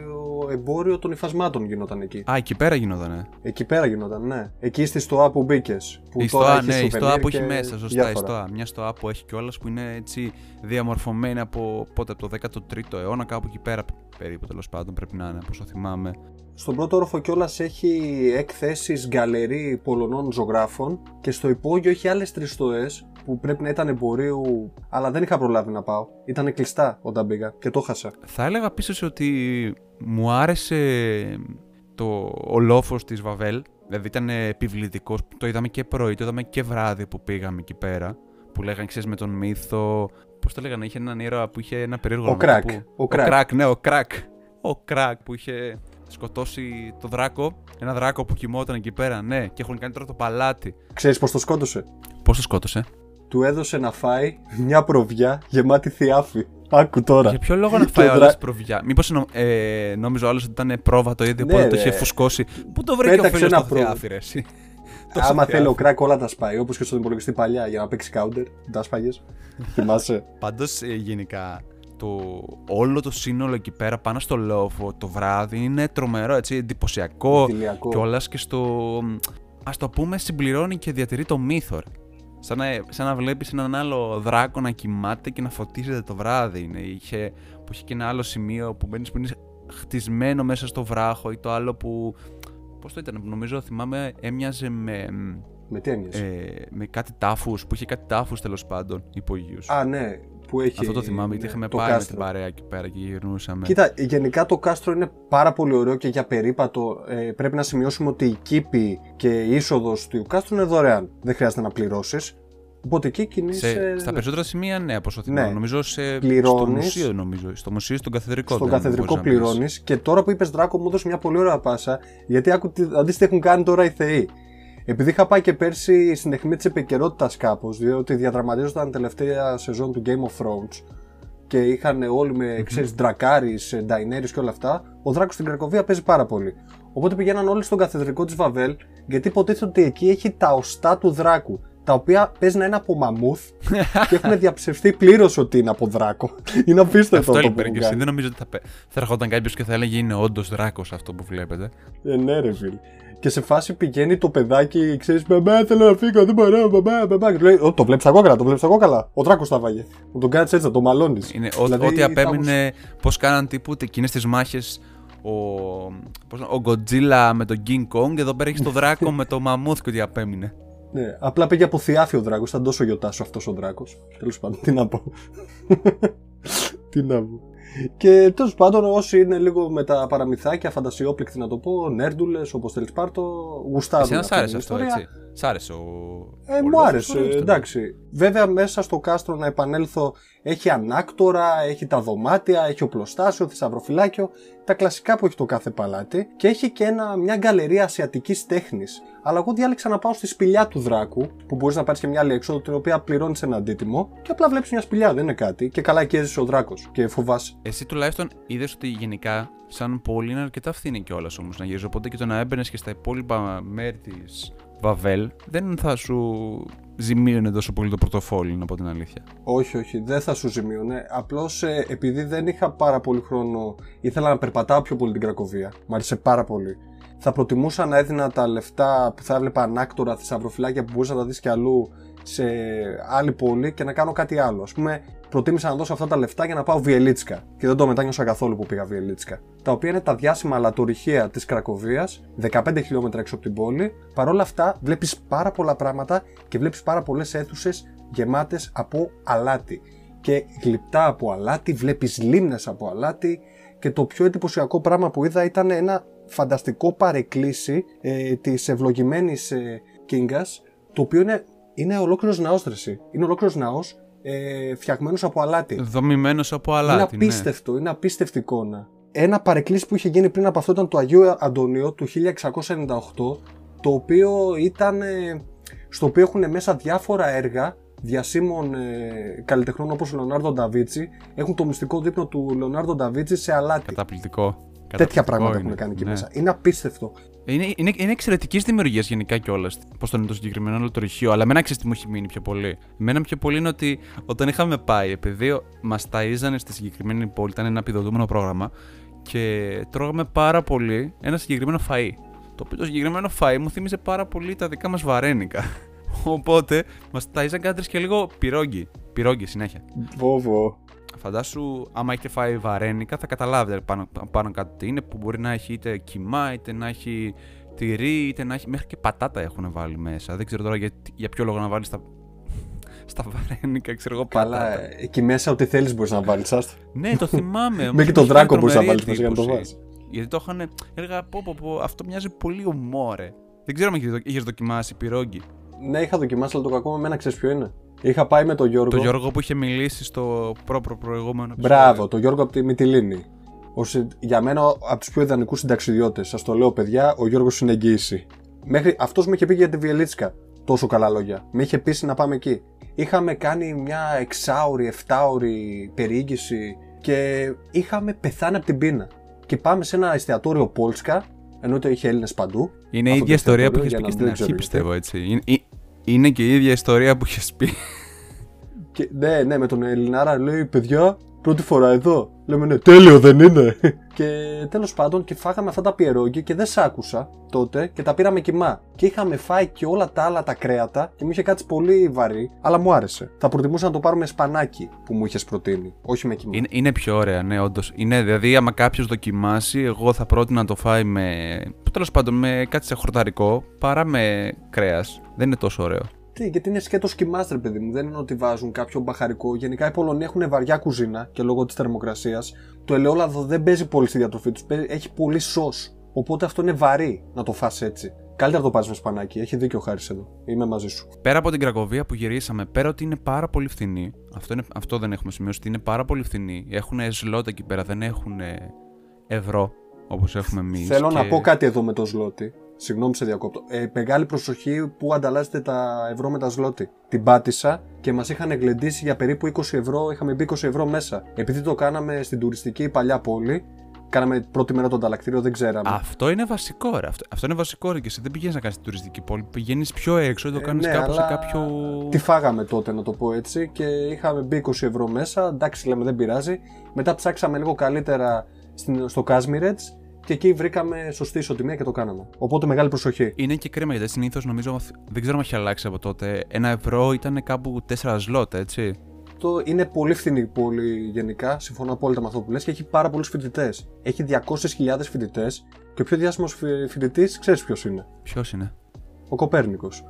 εμπόριο των υφασμάτων γινόταν εκεί. Α, εκεί πέρα γινότανε. Εκεί πέρα γινόταν, ναι. Εκεί στη στοά που μπήκες. Η στοά, ναι, η στοά που έχει μέσα, σωστά. Η στοά. Μια στοά που έχει κιόλας που είναι έτσι διαμορφωμένη από πότε, από το 13ο αιώνα, κάπου εκεί πέρα περίπου τέλος πάντων πρέπει να είναι, όπως το θυμάμαι. Στον πρώτο όροφο κιόλας έχει εκθέσεις γκαλερί Πολωνών ζωγράφων και στο υπόγειο έχει άλλες τρεις στοές που πρέπει να ήταν εμπορίου, αλλά δεν είχα προλάβει να πάω. Ήταν κλειστά όταν πήγα και το χάσα. Θα έλεγα επίση ότι μου άρεσε το, ο λόφος της Βαβέλ. Δηλαδή ήταν επιβλητικός. Το είδαμε και πρωί, το είδαμε και βράδυ που πήγαμε εκεί πέρα. Που λέγανε, ξέρεις, με τον μύθο. Πώς το λέγανε, είχε έναν ήρωα που είχε ένα περίεργο. Ο Κράκ. Που... Ο Κράκ. Κράκ, ναι, ο Κράκ. Ο Κράκ που είχε σκοτώσει το δράκο. Ένα δράκο που κοιμόταν εκεί πέρα, ναι, και έχουν κάνει τώρα το παλάτι. Ξέρεις πώς το σκότωσε; Πώς το σκότωσε, Του έδωσε να φάει μια προβιά γεμάτη θιάφη. Άκου τώρα. Για ποιο λόγο να Και φάει ο ο δρα- άλλος προβιά; Μήπως ε, νόμιζε ο άλλος ότι ήταν πρόβα το ίδιο, Ναι, οπότε το ρε. είχε φουσκώσει. Πού το βρήκε ο Πέταξε φίλος ένα το πρόβα. θιάφι, ρε, εσύ; Τόσο Άμα θιάφι. θέλει ο κράκ όλα τα σπάει, όπως και στον υπολογιστή παλιά για να παίξει counter. Τα σπάγε. Θυμάσαι; Πάντως γενικά το, όλο το σύνολο εκεί πέρα πάνω στο λόφο το βράδυ είναι τρομερό, έτσι, εντυπωσιακό Δηλιακό. κιόλας και στο. Α το πούμε, συμπληρώνει και διατηρεί το μύθο. ρε. Σαν να, σαν να βλέπεις έναν άλλο δράκο να κοιμάται και να φωτίζεται το βράδυ. Είναι, είχε, που είχε και ένα άλλο σημείο που μπαίνεις που είναι χτισμένο μέσα στο βράχο ή το άλλο που. Πώς το ήταν, νομίζω θυμάμαι έμοιαζε με, Με τι έμοιαζε; ε, με κάτι τάφους, που είχε κάτι τάφους τέλος πάντων υπογείου. Α, ναι. Που έχει. Αυτό το θυμάμαι, γιατί ναι, είχαμε το πάει με κάστρο. την παρέα εκεί πέρα και γυρνούσαμε. Κοίτα, γενικά το κάστρο είναι πάρα πολύ ωραίο και για περίπατο ε, πρέπει να σημειώσουμε ότι η κήπη και η είσοδος του κάστρου είναι δωρεάν. Δεν χρειάζεται να πληρώσεις. Οπότε εκεί κινείσαι. Σε, στα περισσότερα σημεία, ναι, από όσο θυμάμαι. Ναι. Νομίζω σε, Πληρώνεις. στο μουσείο, νομίζω. Στο μουσείο, στον καθεδρικό. Στον δεν καθεδρικό μπορείς να πεις. πληρώνεις. Και τώρα που είπες Δράκο, μου έδωσε μια πολύ ωραία πάσα. Γιατί άκου τι αντίστοιχα έχουν κάνει τώρα οι Θεοί. Επειδή είχα πάει και πέρσι στην αιχμή της επικαιρότητας κάπως, διότι διαδραματίζονταν τελευταία σεζόν του Game of Thrones και είχαν όλοι με, ξέρεις, Ντρακάρης, Νταϊνέρης και όλα αυτά, ο Δράκος στην Κρακοβία παίζει πάρα πολύ. Οπότε πηγαίναν όλοι στον καθεδρικό της Βαβέλ, γιατί υποτίθεται ότι εκεί έχει τα οστά του Δράκου, τα οποία παίζει να είναι από μαμούθ και έχουν διαψευστεί πλήρως ότι είναι από Δράκο. είναι απίστευτο Αυτό αυτό που είπε και έχουν εσύ. κάνει. Δεν νομίζω ότι θα, πέ- θα ερχόταν κάποιος και θα έλεγε είναι όντως δράκος αυτό που βλέπετε. Ε, ναι, ρε φίλε. Και σε φάση πηγαίνει το παιδάκι, ξέρεις, Μπαμπά, θέλω να φύγω, δεν μπορώ, μπαμπά, μπαμπά. Και του λέει, «Ω, Το βλέπεις τα κόκκαλα, το βλέπεις τα κόκκαλα. Ο Δράκο τα βάγε. Μου τον κάνεις έτσι, να το μαλώνεις. Είναι ό- Δηλαδή, ό,τι θα απέμεινε, πώς κάναν τύπου εκείνες τις μάχες ο, πώς, να- ο Godzilla με τον King Kong. Εδώ πέρα έχεις το δράκο με το μαμούθ και ό,τι απέμεινε. Ναι, απλά πήγε από θιάφη ο Δράκος. Ήταν τόσο γιοτάσο αυτός ο Δράκος. Τέλος πάντων, τι να πω. τι να πω. Και τέλος πάντων, όσοι είναι λίγο με τα παραμυθάκια, φαντασιόπληκτοι να το πω, νέρντουλες, όπως θέλεις πάρτο, γουστάρουν. Εσένα σ' αυτή άρεσε την αυτό, ιστορία. έτσι; Σ' άρεσε ο. Ε, ο μου λόγος, άρεσε, ωραίος ήταν. εντάξει. Βέβαια, μέσα στο κάστρο να επανέλθω, έχει ανάκτορα, έχει τα δωμάτια, έχει οπλοστάσιο, θησαυροφυλάκιο, τα κλασικά που έχει το κάθε παλάτι και έχει και ένα, μια γκαλερία ασιατικής τέχνης. Αλλά εγώ διάλεξα να πάω στη σπηλιά του Δράκου, που μπορείς να πάρεις και μια άλλη έξοδο, την οποία πληρώνεις ένα αντίτιμο και απλά βλέπεις μια σπηλιά, δεν είναι κάτι. Και καλά εκεί έζησε ο Δράκος και φοβάσαι. Εσύ τουλάχιστον είδες ότι γενικά, σαν πόλη, είναι αρκετά φθηνή κιόλας όμως να γυρίζεις. Οπότε και το να έμπαινες και στα υπόλοιπα μέρη της Βαβέλ δεν θα σου ζημίωνε τόσο πολύ το πορτοφόλι, να πω την αλήθεια. Όχι, όχι, δεν θα σου ζημίωνε. Απλώς επειδή δεν είχα πάρα πολύ χρόνο, ήθελα να περπατάω πιο πολύ την Κρακοβία. Μ' άρεσε πάρα πολύ. Θα προτιμούσα να έδινα τα λεφτά που θα έβλεπα ανάκτορα, θησαυροφυλάκια που μπορούσα να τα δεις κι αλλού σε άλλη πόλη και να κάνω κάτι άλλο. Α πούμε, προτίμησα να δώσω αυτά τα λεφτά για να πάω Βιελίτσκα. Και δεν το μετάνιωσα καθόλου που πήγα Βιελίτσκα. Τα οποία είναι τα διάσημα αλατορυχεία της Κρακοβίας, 15 χιλιόμετρα έξω από την πόλη. Παρ' όλα αυτά, βλέπεις πάρα πολλά πράγματα και βλέπεις πάρα πολλές αίθουσες γεμάτες από αλάτι. Και γλυπτά από αλάτι, βλέπεις λίμνες από αλάτι. Και το πιο εντυπωσιακό πράγμα που είδα ήταν ένα φανταστικό παρεκκλήσι ε, της ευλογημένης ε, Κίνγκας, το οποίο είναι, είναι ολόκληρος ναός, Τρεσί. Είναι ολόκληρος ναός ε, φτιαγμένος από αλάτι. Δομημένος από αλάτι. είναι ναι. απίστευτο, είναι απίστευτη εικόνα. Ένα παρεκκλήσι που είχε γίνει πριν από αυτό ήταν το Αγίου Αντωνίου του 1698, το οποίο ήταν. ε, στο οποίο έχουν μέσα διάφορα έργα διασύμων ε, καλλιτεχνών όπως ο Λεωνάρδο Νταβίτσι έχουν το μυστικό δείπνο του Λεωνάρδο Νταβίτσι σε αλάτι. Καταπληκτικό. Τέτοια Καταπληκτικό πράγματα είναι. έχουν κάνει εκεί Ναι. μέσα. Είναι απίστευτο. Είναι, είναι, είναι εξαιρετικής δημιουργίας γενικά κιόλας. Πώς το είναι το συγκεκριμένο όλο το ρηχείο. Αλλά εμένα ξέρεις τι μου έχει μείνει πιο πολύ. Εμένα πιο πολύ είναι ότι όταν είχαμε πάει, επειδή μας ταΐζανε στη συγκεκριμένη πόλη, ήταν ένα επιδοτούμενο πρόγραμμα και τρώγαμε πάρα πολύ ένα συγκεκριμένο φαΐ. Το οποίο το συγκεκριμένο φαΐ μου θύμιζε πάρα πολύ τα δικά μας βαρένικα. Οπότε μας ταΐζαν κάτι και λίγο πυρόγγι. Πυρόγγι συνέχεια. Βόβο. Φαντάσου, άμα έχετε φάει βαρένικα, θα καταλάβετε πάνω, πάνω κάτω τι είναι, που μπορεί να έχει είτε κοιμά, είτε να έχει τυρί, είτε να έχει. Μέχρι και πατάτα έχουν βάλει μέσα. Δεν ξέρω τώρα για, για ποιο λόγο να βάλεις στα, στα βαρένικα, ξέρω εγώ πατάτα. Καλά, εκεί μέσα ό,τι θέλεις μπορείς να βάλεις. Ναι, το θυμάμαι. όμως Μέχρι και μου το είχε κάνει δράκο μπορείς να τρομερή βάλεις μέσα για να το εντύπωση. βάζεις. Γιατί το είχαν. Έλεγα, πω, πω, πω, αυτό μοιάζει πολύ ομόρε. Δεν ξέρω αν είχε δοκιμάσει πυρόγγι. Ναι, είχα δοκιμάσει, αλλά το κακό με εμένα ξέρεις ποιο είναι. Είχα πάει με τον Γιώργο. Το Γιώργο που είχε μιλήσει στο προ προηγούμενο επεισόδιο. Μπράβο, τον Γιώργο από τη Μυτιλίνη. Ο συ- Για μένα από τους πιο ιδανικούς συνταξιδιώτες. Σας το λέω, παιδιά, ο Γιώργος είναι εγγύηση. Μέχρι αυτός μου είχε πει για τη Βιελίτσκα. Τόσο καλά λόγια. Με είχε πείσει να πάμε εκεί. Είχαμε κάνει μια εξάωρη, εφτάωρη περιήγηση και είχαμε πεθάνει από την πείνα. Και πάμε σε ένα εστιατόριο Πόλσκα, ενώ το είχε Έλληνες παντού. Είναι η Αυτό ίδια το ιστορία που εστιατόριο, είχες πει για και να στην μην αρχή, ξέρω πιστεύω έτσι. Είναι, ε- είναι και η ίδια ιστορία που είχες πει. Και, ναι, ναι, με τον Ελληνάρα λέει: Παιδιά, πρώτη φορά εδώ. Λέμε ναι, τέλειο δεν είναι. και τέλος πάντων, και φάγαμε αυτά τα πιερόγκι και δεν σ' άκουσα τότε και τα πήραμε κοιμά. Και είχαμε φάει και όλα τα άλλα τα κρέατα και μου είχε κάτσει πολύ βαρύ, αλλά μου άρεσε. Θα προτιμούσα να το πάρουμε σπανάκι που μου είχες προτείνει, όχι με κοιμά. Είναι, είναι πιο ωραία, ναι, όντως. Είναι, δηλαδή, άμα κάποιος δοκιμάσει, εγώ θα πρότεινα να το φάει με. τέλος πάντων, με κάτι σε χορταρικό παρά με κρέας. Δεν είναι τόσο ωραίο. Τι, γιατί είναι σκέτος κοιμά, ρε παιδί μου. Δεν είναι ότι βάζουν κάποιο μπαχαρικό. Γενικά οι Πολωνοί έχουν βαριά κουζίνα και λόγω της θερμοκρασίας το ελαιόλαδο δεν παίζει πολύ στη διατροφή τους. Έχει πολύ σο. Οπότε αυτό είναι βαρύ να το φας έτσι. Καλύτερα το πάρει με σπανάκι. Έχει δίκιο ο Χάρης εδώ. Είμαι μαζί σου. Πέρα από την Κρακοβία που γυρίσαμε, πέρα ότι είναι πάρα πολύ φθηνή, αυτό, είναι, αυτό δεν έχουμε σημειώσει, ότι είναι πάρα πολύ φθηνή. Έχουν σλότ εκεί πέρα, δεν έχουν ευρώ όπως έχουμε εμείς. Θέλω και... να πω κάτι εδώ με το σλότι. Συγγνώμη σε διακόπτω. Ε, μεγάλη προσοχή που ανταλλάσσετε τα ευρώ με τα σλότι. Την πάτησα και μας είχαν εγκλεντήσει για περίπου 20 ευρώ. Είχαμε μπει 20 ευρώ μέσα. Επειδή το κάναμε στην τουριστική παλιά πόλη, κάναμε πρώτη μέρα το ανταλλακτήριο, δεν ξέραμε. Αυτό είναι βασικό, ρε. Αυτό, αυτό είναι βασικό, ρε. Και εσύ δεν πηγαίνεις να κάνεις την τουριστική πόλη. Πηγαίνεις πιο έξω, το κάνεις ε, ναι, κάπου σε κάποιο. Τι φάγαμε τότε, να το πω έτσι. Και είχαμε μπει 20 ευρώ μέσα. Εντάξει, λέμε, δεν πειράζει. Μετά ψάξαμε λίγο καλύτερα στο Κάσμιρετς και εκεί βρήκαμε σωστή ισοτιμία και το κάναμε. Οπότε μεγάλη προσοχή. Είναι και κρίμα γιατί συνήθως νομίζω, δεν ξέρω αν έχει αλλάξει από τότε. Ένα ευρώ ήταν κάπου 4 σλότ, έτσι. Το είναι πολύ φθηνή πόλη γενικά, συμφωνώ απόλυτα με αυτό που λες και έχει πάρα πολλούς φοιτητές. Έχει 200.000 φοιτητές και ο πιο διάσημος φοιτητής ξέρεις ποιος είναι. Ποιος είναι; Ο Κοπέρνικος.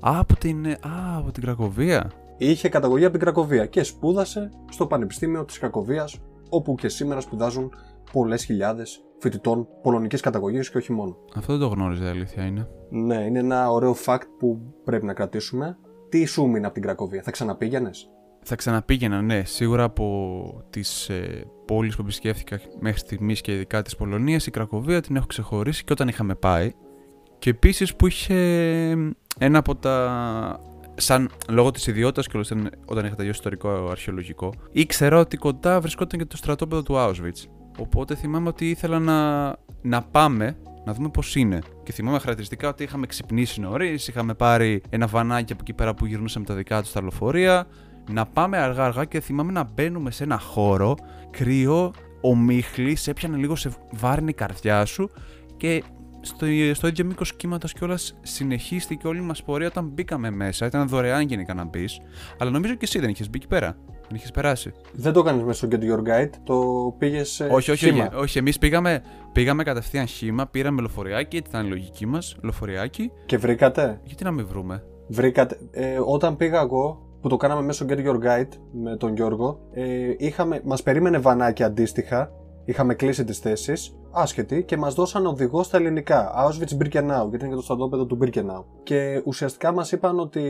Α, από την, α, από την Κρακοβία. Είχε καταγωγή από την Κρακοβία και σπούδασε στο Πανεπιστήμιο της Κρακοβίας, όπου και σήμερα σπουδάζουν πολλές χιλιάδες φοιτητών πολωνικής καταγωγής και όχι μόνο. Αυτό δεν το γνώριζε, αλήθεια είναι. Ναι, είναι ένα ωραίο fact που πρέπει να κρατήσουμε. Τι σου μείνει από την Κρακοβία, θα ξαναπήγαινες; Θα ξαναπήγαινα, ναι. Σίγουρα από τις ε, πόλεις που επισκέφθηκα μέχρι στιγμής και ειδικά της Πολωνίας, η Κρακοβία την έχω ξεχωρίσει και όταν είχαμε πάει. Και επίσης που είχε ένα από τα. Σαν λόγω της ιδιότητας και όταν, όταν είχα τελειώσει ιστορικό αρχαιολογικό, ήξερα ότι κοντά βρισκόταν και το στρατόπεδο του Auschwitz. Οπότε θυμάμαι ότι ήθελα να, να πάμε να δούμε πώς είναι. Και θυμάμαι χαρακτηριστικά ότι είχαμε ξυπνήσει νωρίς, είχαμε πάρει ένα βανάκι από εκεί πέρα που γυρνούσαμε τα δικά τους στα λεωφορεία. Να πάμε αργά-αργά και θυμάμαι να μπαίνουμε σε ένα χώρο κρύο, ομίχλη, σε έπιανε λίγο σε βάρινη καρδιά σου και στο, στο ίδιο μήκος κύματος κιόλας συνεχίστηκε όλη μας πορεία όταν μπήκαμε μέσα. Ήταν δωρεάν γενικά να μπεις. Αλλά νομίζω και εσύ δεν είχες μπει εκεί πέρα. Δεν είχες περάσει. Δεν το έκανες μέσω Get Your Guide, το πήγες. Όχι, όχι, όχι, όχι. Εμείς πήγαμε, πήγαμε κατευθείαν χήμα, πήραμε λεωφοριάκι, έτσι ήταν η λογική μας. Λεωφοριάκι. Και βρήκατε; Γιατί να μην βρούμε; Βρήκατε. Ε, όταν πήγα εγώ, που το κάναμε μέσω Get Your Guide με τον Γιώργο, ε, είχαμε, μας περίμενε βανάκι αντίστοιχα είχαμε κλείσει τις θέσεις, άσχετοι, και μας δώσαν οδηγό στα ελληνικά. Auschwitz Birkenau, γιατί είναι και το στρατόπεδο του Birkenau. Και ουσιαστικά μας είπαν ότι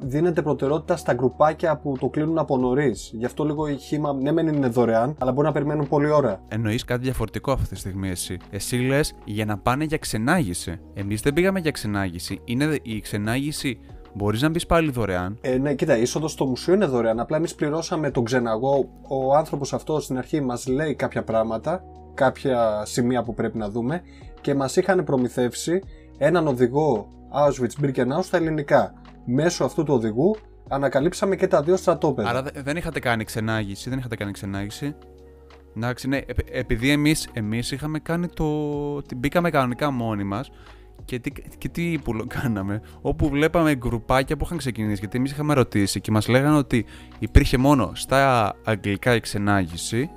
δίνεται προτεραιότητα στα γκρουπάκια που το κλείνουν από νωρίς. Γι' αυτό λίγο η χήμα, ναι, μεν είναι δωρεάν, αλλά μπορεί να περιμένουν πολύ ώρα. Εννοείς κάτι διαφορετικό αυτή τη στιγμή εσύ. Εσύ λες για να πάνε για ξενάγηση. Εμείς δεν πήγαμε για ξενάγηση. Είναι η ξενάγηση Μπορείς να μπεις πάλι δωρεάν. Ε, ναι, κοίτα, η είσοδος στο μουσείο είναι δωρεάν. Απλά εμείς πληρώσαμε τον ξεναγό. Ο άνθρωπος αυτός στην αρχή μας λέει κάποια πράγματα, κάποια σημεία που πρέπει να δούμε και μας είχαν προμηθεύσει έναν οδηγό Auschwitz Birkenau στα ελληνικά. Μέσω αυτού του οδηγού ανακαλύψαμε και τα δύο στρατόπεδα. Άρα δεν είχατε κάνει ξενάγηση, δεν είχατε κάνει ξενάγηση. Εντάξει, ναι, επειδή εμείς, εμείς είχαμε κάνει το... την μπήκαμε κανονικά μόνοι μας και τι, και τι που κάναμε, όπου βλέπαμε γκρουπάκια που είχαν ξεκινήσει. Γιατί εμείς είχαμε ρωτήσει και μας λέγανε ότι υπήρχε μόνο στα αγγλικά η ξενάγηση.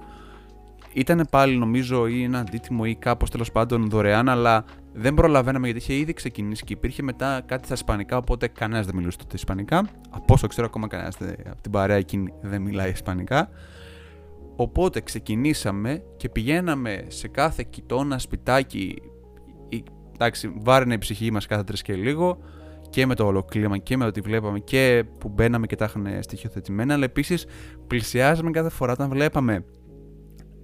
Ήταν πάλι νομίζω ή ένα αντίτιμο ή κάπως τέλος πάντων δωρεάν, αλλά δεν προλαβαίναμε γιατί είχε ήδη ξεκινήσει και υπήρχε μετά κάτι στα Ισπανικά. Οπότε κανένας δεν μιλούσε τότε Ισπανικά. Από όσο ξέρω, ακόμα κανένας από την παρέα εκείνη δεν μιλάει Ισπανικά. Οπότε ξεκινήσαμε και πηγαίναμε σε κάθε κοιτώνα, σπιτάκι εντάξει, βάραινε η ψυχή μας κάθε τρεις και λίγο και με το ολοκλήμα και με ό,τι βλέπαμε και που μπαίναμε και τα είχαν στοιχειοθετημένα, αλλά επίσης πλησιάζαμε κάθε φορά όταν βλέπαμε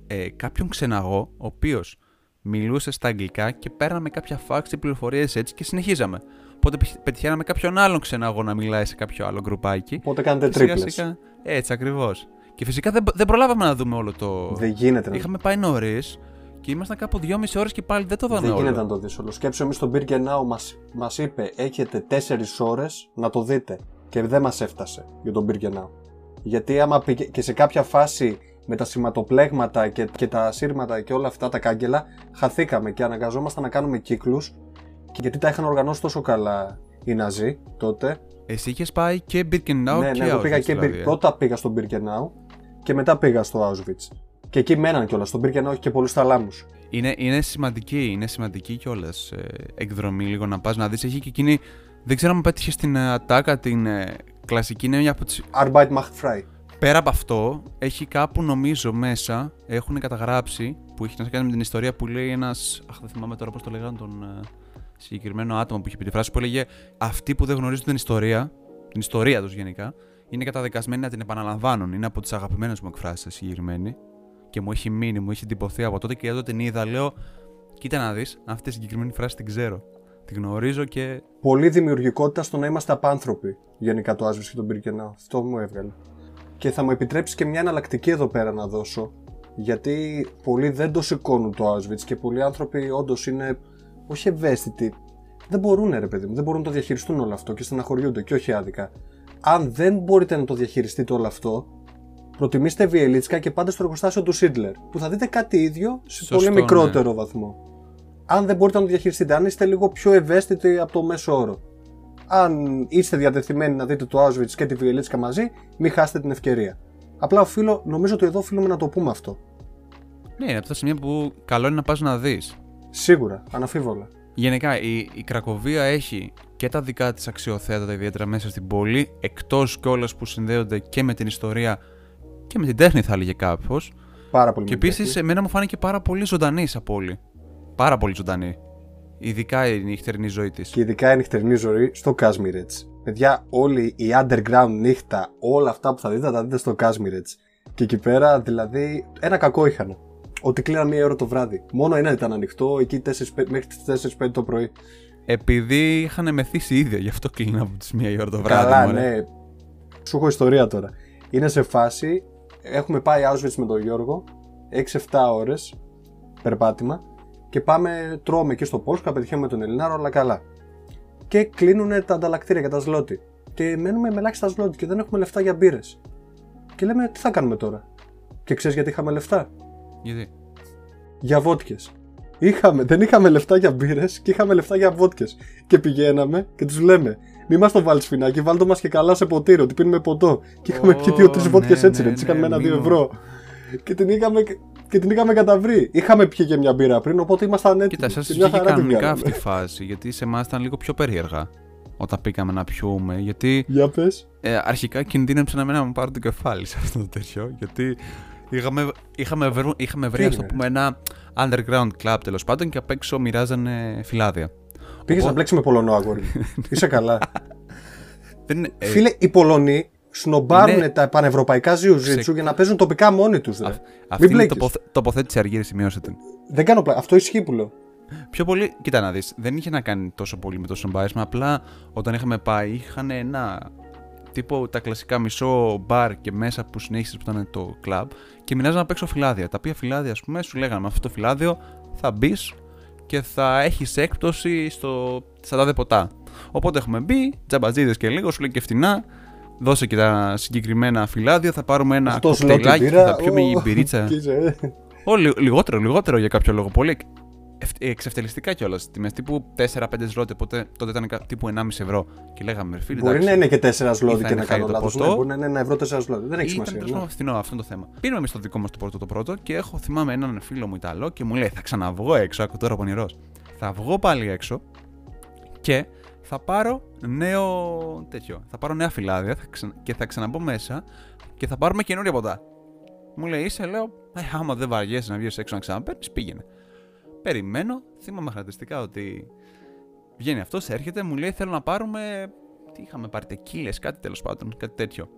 ε, κάποιον ξεναγό, ο οποίος μιλούσε στα αγγλικά και παίρναμε κάποια φάξη πληροφορίες έτσι και συνεχίζαμε. Οπότε πετυχαίναμε κάποιον άλλον ξεναγό να μιλάει σε κάποιο άλλο γκρουπάκι. Οπότε κάνετε τρίπλες. Έτσι ακριβώς. Και φυσικά δεν, δεν προλάβαμε να δούμε όλο το. Δεν γίνεται. Είχαμε πάει νωρίς και ήμασταν κάπου δυόμιση ώρες και πάλι δεν το δάμε Δεν όλο. γίνεται να το δεις όλο. Σκέψου εμείς στον Birkenau μας μας είπε έχετε 4 ώρες να το δείτε. Και δεν μας έφτασε για τον Birkenau. Γιατί άμα πήγε και σε κάποια φάση με τα σηματοπλέγματα και, και τα σύρματα και όλα αυτά τα κάγκελα, χαθήκαμε και αναγκαζόμασταν να κάνουμε κύκλους. Γιατί τα είχαν οργανώσει τόσο καλά οι Ναζί τότε. Εσύ είχες πάει και Birkenau ναι, και ναι, Auschwitz. Πήγα και δηλαδή, ε. Πρώτα πήγα στον Birkenau και μετά πήγα στο Auschwitz. Και εκεί μέναν κιόλας. Στον Birkenau έχει και πολλούς θαλάμους. Είναι, είναι σημαντική, είναι σημαντική κιόλας ε, εκδρομή λίγο να πας να δεις. Έχει και εκείνη. Δεν ξέρω αν πέτυχες την ε, ατάκα, την ε, κλασική. Είναι μια από τι. Arbeit macht frei. Πέρα από αυτό, έχει κάπου νομίζω μέσα, έχουν καταγράψει, που έχει να κάνει με την ιστορία που λέει ένα. Αχ, δεν θυμάμαι τώρα πώς το λέγανε τον, ε, συγκεκριμένο άτομο που είχε πει τη φράση που έλεγε Αυτοί που δεν γνωρίζουν την ιστορία, την ιστορία τους γενικά, είναι καταδικασμένοι να την επαναλαμβάνουν. Είναι από τις αγαπημένες μου εκφράσεις συγκεκριμένη. Και μου έχει μείνει, μου έχει εντυπωθεί από τότε και εδώ την είδα. Λέω, κοίτα να δεις, αυτή τη συγκεκριμένη φράση την ξέρω. Τη γνωρίζω και. Πολύ δημιουργικότητα στο να είμαστε απάνθρωποι. Γενικά το Άσβης και τον Πυρκενά. Αυτό μου έβγαλε. Και θα μου επιτρέψεις και μια εναλλακτική εδώ πέρα να δώσω. Γιατί πολλοί δεν το σηκώνουν το Auschwitz και πολλοί άνθρωποι όντως είναι όχι ευαίσθητοι. Δεν μπορούν, ρε παιδί μου, δεν μπορούν να το διαχειριστούν όλο αυτό και στεναχωριούνται και όχι άδικα. Αν δεν μπορείτε να το διαχειριστείτε όλο αυτό, προτιμήστε Βιελίτσκα και πάτε στο εργοστάσιο του Σίτλερ, που θα δείτε κάτι ίδιο σε Σωστό, πολύ ναι. μικρότερο βαθμό. Αν δεν μπορείτε να το διαχειριστείτε, αν είστε λίγο πιο ευαίσθητοι από το μέσο όρο. Αν είστε διατεθειμένοι να δείτε το Auschwitz και τη Βιελίτσκα μαζί, μην χάσετε την ευκαιρία. Απλά οφείλω, νομίζω ότι εδώ οφείλουμε να το πούμε αυτό. Ναι, είναι από τα σημεία που καλό είναι να πας να δεις. Σίγουρα, αναφίβολα. Γενικά, η, η Κρακοβία έχει και τα δικά της αξιοθέατα, ιδιαίτερα μέσα στην πόλη, εκτός κιόλας που συνδέονται και με την ιστορία και με την τέχνη, θα έλεγε κάποιος. Πάρα πολύ Και με την επίσης, τέχνη. εμένα μου φάνηκε πάρα πολύ ζωντανή σαν πόλη. Πάρα πολύ ζωντανή. Ειδικά η νυχτερινή ζωή της. Και ειδικά η νυχτερινή ζωή στο Κάσμιρετς. Παιδιά, όλη η underground νύχτα, όλα αυτά που θα δείτε, θα τα δείτε στο Κάσμιρετς. Και εκεί πέρα, δηλαδή, ένα κακό είχαν. Ότι κλείναν μία ώρα το βράδυ. Μόνο ένα ήταν ανοιχτό, εκεί 4, μέχρι τις 4-5 το πρωί. Επειδή είχαν μεθύσει ίδια, γι' αυτό κλείνω από τις μία η ώρα το βράδυ. Καλά, μωρέ. ναι. Σου έχω ιστορία τώρα. Είναι σε φάση, έχουμε πάει Auschwitz με τον Γιώργο, 6-7 ώρες περπάτημα και πάμε, τρώμε εκεί στο Πόσκα, πετυχαίνουμε τον Ελληνάρο, όλα καλά. Και κλείνουν τα ανταλλακτήρια για τα σλότη. Και μένουμε με ελάχιστα σλότη και δεν έχουμε λεφτά για μπύρες. Και λέμε, τι θα κάνουμε τώρα; Και ξέρεις γιατί είχαμε λεφτά; Γιατί; Για βότκες. Είχαμε, δεν είχαμε λεφτά για μπύρες και είχαμε λεφτά για βότκες. Και πηγαίναμε και τους λέμε, μη μας το βάλεις σφινάκι, βάλτε μας και καλά σε ποτήρι, ότι πίνουμε ποτό. Και είχαμε Ω, πιει δύο-τρει ναι, βότκες έτσι, ναι, ρε. Τι ναι, είχαμε ένα-δύο μη μου. ευρώ. Και την είχαμε, και την είχαμε καταβρει. Είχαμε πιει και μια μπύρα πριν, οπότε ήμασταν έτοιμοι. Κοίτα, σας Και μια βγήκε χαρά την κανονικά βγάλαμε. αυτή η φάση, γιατί σε εμάς ήταν λίγο πιο περίεργα όταν πήγαμε να πιούμε. Γιατί Για πες. ε, αρχικά κινδύνεψε να μην να μου πάρω το κεφάλι σε αυτό το τέτοιο. Γιατί είχαμε, είχαμε, βρει- είχαμε βρει, ας το έγινε; πούμε, ένα underground club τέλος πάντων και απ' έξω μοιράζανε φυλάδια. Πήγες να Οπότε- μπλέξεις με Πολωνό, αγόρι μου. Είσαι καλά. Δεν, είναι- ε, Φίλε, οι Πολωνοί σνομπάρουν Είναι- τα πανευρωπαϊκά ζιουζίτσου Ξε- για να παίζουν τοπικά μόνοι τους. αυ- αυτή Μην είναι η μπλέκεις. τοποθε, τοποθέτηση αργύρι, σημειώστε την. Δεν κάνω πλάκα. Αυτό ισχύει που λέω. Πιο πολύ, κοίτα να δεις, δεν είχε να κάνει τόσο πολύ με το σομπάρισμα. Απλά όταν είχαμε πάει, είχαν ένα τύπο τα κλασικά μισό μπαρ και μέσα που συνέχισες που ήταν το κλαμπ και μοιράζαν απ' έξω φυλάδια. Τα οποία φυλάδια, ας πούμε, σου λέγανε με αυτό το φυλάδιο θα μπεις και θα έχεις έκπτωση στο, στα τάδε ποτά. Οπότε έχουμε μπει, τζαμπατζίδε και λίγο, σου λέει και φτηνά. Δώσε και τα συγκεκριμένα φυλάδια, θα πάρουμε ένα Αυτό σλότι κοκτέιλάκι, πήρα, θα πιούμε ω, η μπυρίτσα. και είσαι, ε. Ω, λι- λιγότερο, λιγότερο για κάποιο λόγο. Πολύ εκ- ευ- εξευτελιστικά κιόλας. Τιμές τύπου 4-5 ζλότε, οπότε τότε ήταν κα- τύπου 1,5 ευρώ. Και λέγαμε, ρε φίλε, Μπορεί εντάξει, να είναι και 4 σλότι θα και είναι να κάνω χάρη το λάθος. ποτό. μπορεί να είναι ένα ευρώ 4 σλότι. Δεν έχει Ήταν σημασία. τόσο ναι. φθηνό αυτό είναι το θέμα. Πήραμε εμείς το δικό μας το πρώτο το πρώτο και έχω θυμάμαι έναν φίλο μου Ιταλό και μου λέει: Θα ξαναβγώ έξω, ακούω τώρα πονηρό. Θα βγω πάλι έξω και θα πάρω νέο τέτοιο. Θα πάρω νέα φυλάδια θα ξα... και θα ξαναμπω μέσα και θα πάρουμε καινούρια ποτά. Μου λέει: Είσαι, λέω, ε, άμα δεν βαριέσαι να βγεις έξω να ξαναπέρνει, πήγαινε. Περιμένω, θυμάμαι χαρακτηριστικά ότι βγαίνει αυτός, έρχεται, μου λέει: Θέλω να πάρουμε. Τι είχαμε πάρει, τεκίλες, κάτι τέλος πάντων, κάτι τέτοιο.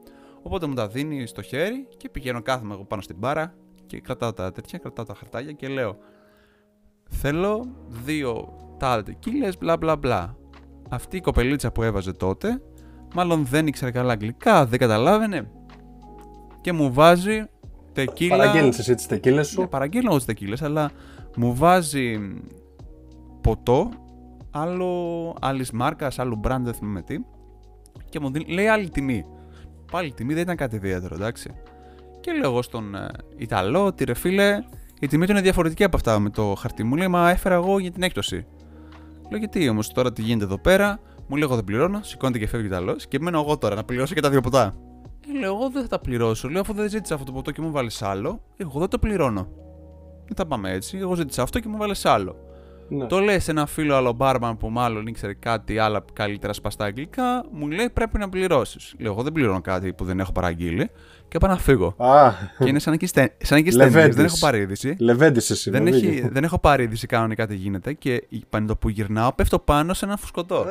Οπότε μου τα δίνει στο χέρι και πηγαίνω, κάθομαι εγώ πάνω στην μπάρα και κρατάω τα τέτοια, κρατάω τα χαρτάκια και λέω: Θέλω δύο τάλε τεκίλες, μπλα μπλα μπλα. Αυτή η κοπελίτσα που έβαζε τότε, μάλλον δεν ήξερε καλά αγγλικά, δεν καταλάβαινε και μου βάζει τεκίλα. Παραγγέλνεις εσύ τις τεκίλες Ναι, σου. παραγγέλνω εγώ τις τεκίλες, αλλά μου βάζει ποτό, άλλο άλλη μάρκα, άλλου brand, δεν θυμάμαι τι, και μου δίνει, λέει άλλη τιμή. Πάλι η τιμή δεν ήταν κάτι ιδιαίτερο, εντάξει. Και λέω εγώ στον ε, Ιταλό ότι ρε φίλε, η τιμή του είναι διαφορετική από αυτά με το χαρτί. Μου λέει, Μα έφερα εγώ για την έκπτωση. Λέω γιατί όμως τώρα τι γίνεται εδώ πέρα, μου λέει εγώ δεν πληρώνω, σηκώνεται και φεύγει ο Ιταλός και μένω εγώ τώρα να πληρώσω και τα δύο ποτά. Ε, λέω εγώ δεν θα τα πληρώσω. Λέω αφού δεν ζήτησα αυτό το ποτό και μου βάλεις άλλο, εγώ δεν το πληρώνω. Δεν θα πάμε έτσι. Εγώ ζήτησα αυτό και μου βάλες άλλο. Ναι. Το λέει σε ένα φίλο άλλο μπάρμαν που μάλλον ήξερε κάτι άλλα καλύτερα σπαστά αγγλικά, μου λέει πρέπει να πληρώσεις. Λέω, εγώ δεν πληρώνω κάτι που δεν έχω παραγγείλει και πάω να φύγω. Α, και είναι σαν εκεί στε- σαν εκεί Λεβέντης. ταινίες, δεν έχω πάρει είδηση. Λεβέντης εσύ. Δεν, δεν έχει, δεν έχω πάρει είδηση κανονικά τι γίνεται και πάνω το που γυρνάω πέφτω πάνω σε ένα φουσκωτό. Α,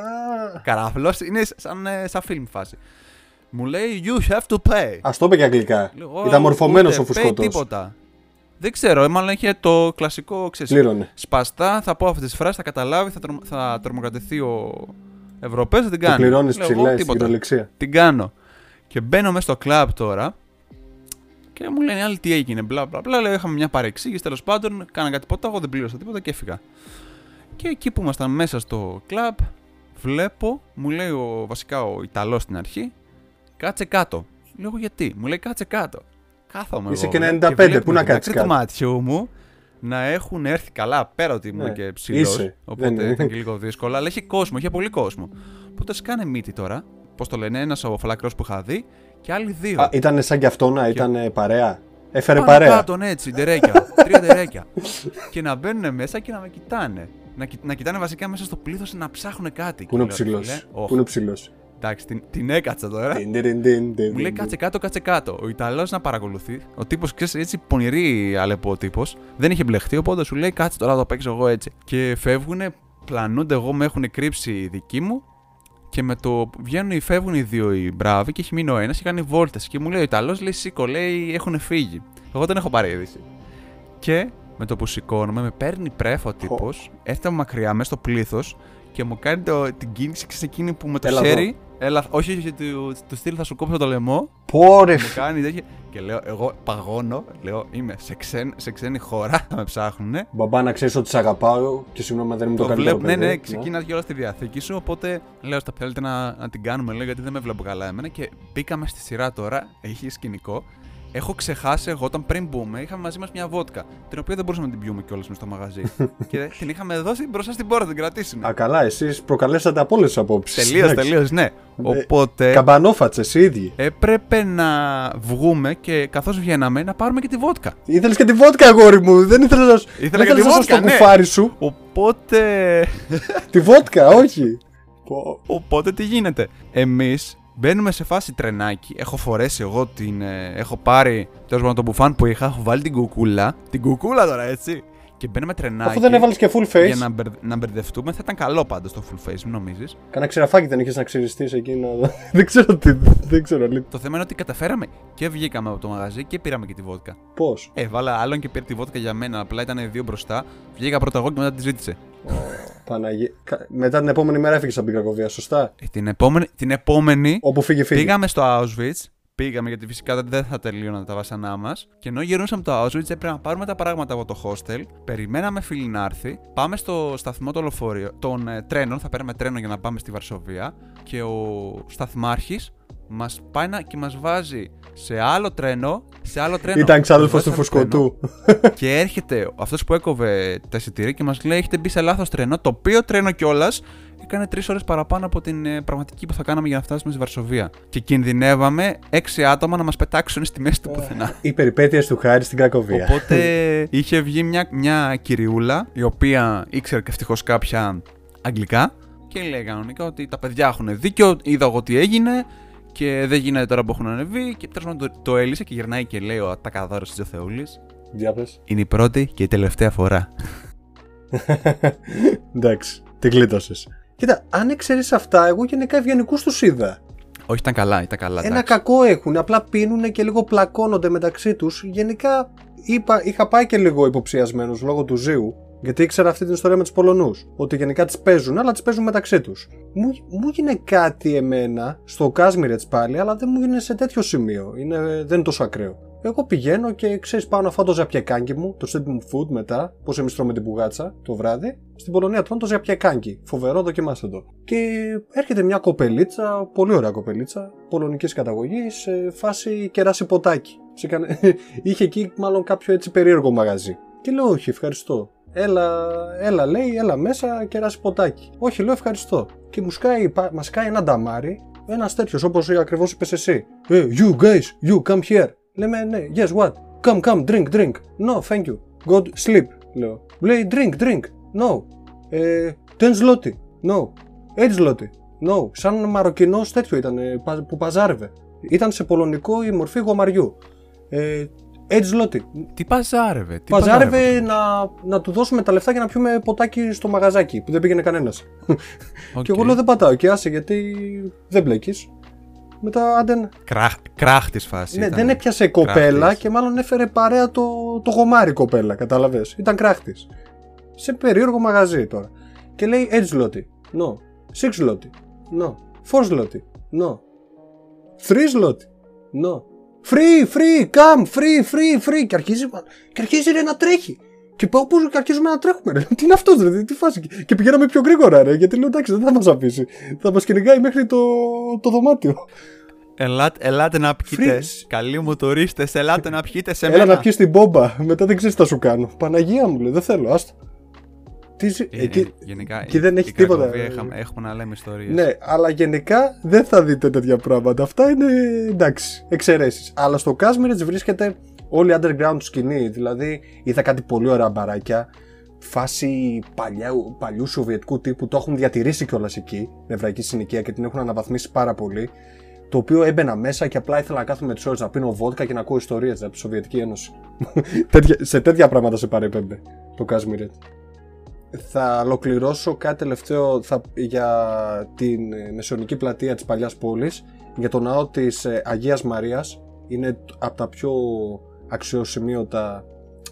Καράφλος, είναι σαν, ε, σαν film φάση. Μου λέει you have to pay. Ας το είπε και αγγλικά. Λέω, «Εγώ Ήταν μορφωμένος ούτε ο pay φουσκωτός. τίποτα. Δεν ξέρω, ε, μάλλον είχε το κλασικό ξέρεις, Πλήρωνε. Σπαστά, θα πω αυτές τις φράσεις, θα καταλάβει, θα, τρομ, θα τρομοκρατηθεί ο Ευρωπαίος, θα την Το κάνει. πληρώνεις Λέω, εγώ ψηλά στην τίποτα. κυριολεξία. Την κάνω. Και μπαίνω μέσα στο κλαμπ τώρα και μου λένε οι άλλοι τι έγινε. Μπλα μπλα μπλα. Λέω, είχαμε μια παρεξήγηση τέλος πάντων. Κάνα κάτι τίποτα. Εγώ δεν πλήρωσα τίποτα και έφυγα. Και εκεί που ήμασταν μέσα στο κλαμπ, βλέπω, μου λέει ο, βασικά ο Ιταλός στην αρχή, κάτσε κάτω. Λέω γιατί; Μου λέει κάτσε κάτω. Κάθομαι. Είσαι εγώ, και λέω, 95, βλέπω πού να με την κάτσεις άκρη του κάτω. μάτιου μου να έχουν έρθει καλά πέρα ότι ήμουν Ναι, και ψηλός. είσαι. Οπότε Δεν είναι. ήταν και λίγο δύσκολο. Αλλά είχε κόσμο, είχε πολύ κόσμο. Οπότε σκάνε μύτη τώρα. Πώς το λένε, ένας ο φαλακρός που είχα δει και άλλοι δύο. Α, ήταν σαν κι αυτό να ήταν παρέα; Έφερε Πάνω παρέα; κάτω, ναι, έτσι, ντερέκια. τρία ντερέκια. και να μπαίνουν μέσα και να με κοιτάνε. Να, κοι- να κοιτάνε βασικά μέσα στο πλήθος να ψάχνουν κάτι. Πού είναι ο Και λέω, ψηλός; «Φίλε, όχ, Πού είναι ο ψηλός; Εντάξει, την, την έκατσα τώρα. Μου λέει κάτσε κάτω, κάτσε κάτω. Ο Ιταλός να παρακολουθεί. Ο τύπος, ξέρεις, έτσι πονηρή αλεπό τύπος. Δεν είχε μπλεχτεί, οπότε σου λέει κάτσε τώρα θα το παίξω εγώ έτσι. Και φεύγουν, πλανούνται εγώ, με έχουν κρύψει οι δικοί μου. Και με το που βγαίνουν ή φεύγουν οι δύο οι μπράβοι και έχει μείνει ο ένας και κάνει βόλτες. Και μου λέει ο Ιταλός, λέει σήκω, λέει έχουν φύγει. Εγώ δεν έχω πάρει είδηση. Και με το που σηκώνομαι, με παίρνει πρέφο ο τύπος, έφτανε μακριά μέσα στο πλήθος και μου κάνει το, την κίνηση ξέρεις, εκείνη που με το Έλα χέρι. Έλα, όχι, όχι, του, του στυλ θα σου κόψω το λαιμό. Πόρε. Μου κάνεις τέτοια. Και λέω, εγώ παγώνω, λέω, είμαι σε, ξέν, σε ξένη χώρα, θα με ψάχνουνε. Μπαμπά, να ξέρεις ότι σε αγαπάω και συγγνώμη αν δεν είμαι το, Το καλύτερο. βλέπω, ναι, παιδί. ναι, ξεκίνα και όλα στη διαθήκη σου. Οπότε λέω, στα θέλετε να, να την κάνουμε, λέω, γιατί δεν με βλέπω καλά εμένα. Και μπήκαμε στη σειρά τώρα, έχεις σκηνικό. Έχω ξεχάσει εγώ όταν πριν μπούμε, είχαμε μαζί μας μια βότκα. Την οποία δεν μπορούσαμε να την πιούμε κιόλας με στο μαγαζί. και την είχαμε δώσει μπροστά στην πόρτα, την κρατήσουν. Α, καλά, εσείς προκαλέσατε από όλε τι απόψεις. Τελείως, τελείως, ναι. Οπότε Καμπανόφατσες οι ίδιοι. έπρεπε να βγούμε και καθώς βγαίναμε να πάρουμε και τη βότκα. Ήθελες και τη βότκα, αγόρι μου. Δεν ήθελες να, Ήθελα δεν και τη ήθελες να σώσεις βότκα, το ναι. κουφάρι σου. Οπότε. Τη βότκα, όχι. Πω. Οπότε τι γίνεται; Εμείς μπαίνουμε σε φάση τρενάκι. Έχω φορέσει εγώ την. ε, έχω πάρει τέλος πάντων το μπουφάν που είχα. Έχω βάλει την κουκούλα. Την κουκούλα τώρα, έτσι. Και μπαίνουμε τρενάκι. Αφού δεν έβαλες και full face. Για να, μπερ, να μπερδευτούμε, θα ήταν καλό πάντως το full face, μην νομίζεις. Κάνα ξεραφάκι δεν είχες να ξυριστείς εκεί. Να... δεν ξέρω τι. Δεν ξέρω λίγο. Το θέμα είναι ότι καταφέραμε και βγήκαμε από το μαγαζί και πήραμε και τη βότκα. Πώς; Ε, βάλα άλλον και πήρε τη βότκα για μένα. Απλά ήταν δύο μπροστά. Βγήκα πρώτα εγώ και μετά τη ζήτησε. Παναγία. Κα- Μετά την επόμενη μέρα έφυγε από την Κρακοβία, σωστά; Ε, την, επόμενη, την επόμενη Όπου φύγε, φύγε. Πήγαμε στο Auschwitz. Πήγαμε γιατί φυσικά δεν θα τελείωναν τα βασανά μας. Και ενώ γυρνούσαμε το Auschwitz, έπρεπε να πάρουμε τα πράγματα από το hostel. Περιμέναμε φίλοι να έρθει. Πάμε στο σταθμό των λεωφορείων, των ε, τρένων. Θα παίρνουμε τρένο για να πάμε στη Βαρσοβία. Και ο σταθμάρχης μας πάει να, και μας βάζει σε άλλο τρένο. Σε άλλο τρένο. Ήταν ξάδελφο Μας του βάζει σε άλλο τρένο. φουσκωτού. Και έρχεται αυτός που έκοβε τα εισιτήρια και μας λέει: Έχετε μπει σε λάθος τρένο. Το οποίο τρένο κιόλας έκανε τρεις ώρες παραπάνω από την ε, πραγματική που θα κάναμε για να φτάσουμε στη Βαρσοβία. Και κινδυνεύαμε έξι άτομα να μας πετάξουν στη μέση του πουθενά. Οι περιπέτειες του Χάρη στην Κρακοβία. Οπότε είχε βγει μια, μια κυριούλα η οποία ήξερε και ευτυχώς κάποια αγγλικά και λέει κανονικά ότι τα παιδιά έχουν δίκιο, είδα εγώ τι έγινε και δεν γίνεται τώρα που έχουν ανεβεί. Και τέλος πάντων το, το έλυσε και γυρνάει και λέει ο Τακαδόρο της Θεούλης. Διάπες. Είναι η πρώτη και η τελευταία φορά. Εντάξει, την κλείτωσε. Κοίτα, αν εξαιρεί αυτά, εγώ γενικά ευγενικού τους είδα. Όχι, ήταν καλά, ήταν καλά. Ένα εντάξει. κακό έχουν, απλά πίνουν και λίγο πλακώνονται μεταξύ τους. Γενικά είπα, είχα πάει και λίγο υποψιασμένος λόγω του Ζήου, γιατί ήξερα αυτή την ιστορία με τους Πολωνούς. Ότι γενικά τις παίζουν, αλλά τις παίζουν μεταξύ τους. Μου, μου έγινε κάτι εμένα, στο Κάσμιρετ πάλι, αλλά δεν μου έγινε σε τέτοιο σημείο. Είναι, δεν είναι τόσο ακραίο. Εγώ πηγαίνω και ξέρεις πάω να φάω το ζαπιακάκι μου, το street μου food μετά, πώς εμείς τρώμε την πουγάτσα το βράδυ. Στην Πολωνία τρώνε το ζαπιακάκι. Φοβερό, δοκιμάστε το. Και έρχεται μια κοπελίτσα, πολύ ωραία κοπελίτσα, πολωνικής καταγωγής, σε φάση κεράσι ποτάκι. Σε κανε- Είχε εκεί μάλλον κάποιο έτσι περίεργο μαγαζί. Και λέω, Όχι, ευχαριστώ. Έλα, έλα, λέει, έλα μέσα, κεράσι ποτάκι. Όχι, λέω ευχαριστώ. Και μου σκάει, πα- μας σκάει ένα νταμάρι, ένας τέτοιος όπως ακριβώς είπες εσύ. Ε, you guys, you come here. Λέμε, ναι, yes, what? Come, come, drink, drink. No, thank you. Go to sleep, λέω. Λέει, drink, drink. No. Ε, ten zloty. No. Έτσι zloty. No. Σαν μαροκινός τέτοιο ήταν ε, πα- που παζάρευε. Ήταν σε πολωνικό η μορφή γομαριού. Ε, eight zloty. Τι παζάρευε, τι Παζάρευε να, να του δώσουμε τα λεφτά για να πιούμε ποτάκι στο μαγαζάκι που δεν πήγαινε κανένας. Οκ. Και εγώ λέω δεν πατάω και άσε γιατί δεν μπλέκεις. Μετά άντε. να- Κράχ, κράχτης φάση. Ναι, ήταν. δεν έπιασε κοπέλα Κράχτης. και μάλλον έφερε παρέα το, το γομάρι κοπέλα, κατάλαβε. Ήταν κράχτης. Σε περίεργο μαγαζί τώρα. Και λέει eight zloty. No. Six zloty. No. Four zloty. No. Three λότι. No. Free, free, come, free, free, free. Και αρχίζει, και αρχίζει ρε, να τρέχει. Και πάω πού και αρχίζουμε να τρέχουμε. Ρε. Τι είναι αυτός, ρε, τι φάση. Και πηγαίναμε πιο γρήγορα, ρε. Γιατί λέω εντάξει, δεν θα μας αφήσει. Θα μας κυνηγάει μέχρι το, το δωμάτιο. Ελάτε, ελάτε να πιείτε. Freeze. Καλοί μοτορίστες, ελάτε να πιείτε σε Έλα μένα. να πιεις την μπόμπα. Μετά δεν ξέρεις τι θα σου κάνω. Παναγία μου λέει, δεν θέλω, άστα. Τι ζει- Ε, εκεί, ε, γενικά, εκεί δεν η έχει τίποτα. Κρακοβία Έχουμε, έχουμε να λέμε ιστορίες. Ναι, αλλά γενικά δεν θα δείτε τέτοια πράγματα. Αυτά είναι εντάξει, εξαιρέσεις. Αλλά στο Κάσμιρετ βρίσκεται όλη η underground σκηνή. Δηλαδή, είδα κάτι πολύ ωραία μπαράκια. Φάση παλιού, παλιού σοβιετικού τύπου. Το έχουν διατηρήσει κιόλας εκεί. Νευραϊκή συνοικία και την έχουν αναβαθμίσει πάρα πολύ. Το οποίο έμπαινα μέσα και απλά ήθελα να κάθομαι τι ώρε να πίνω βότκα και να ακούω ιστορίες από τη Σοβιετική Ένωση. Τέτοια- σε τέτοια πράγματα σε παρέπεμπε το Κάσμιρετ. Θα ολοκληρώσω κάτι τελευταίο θα, για την ε, μεσαιωνική πλατεία της παλιάς πόλης για το ναό της ε, Αγίας Μαρίας είναι από τα πιο αξιοσημείωτα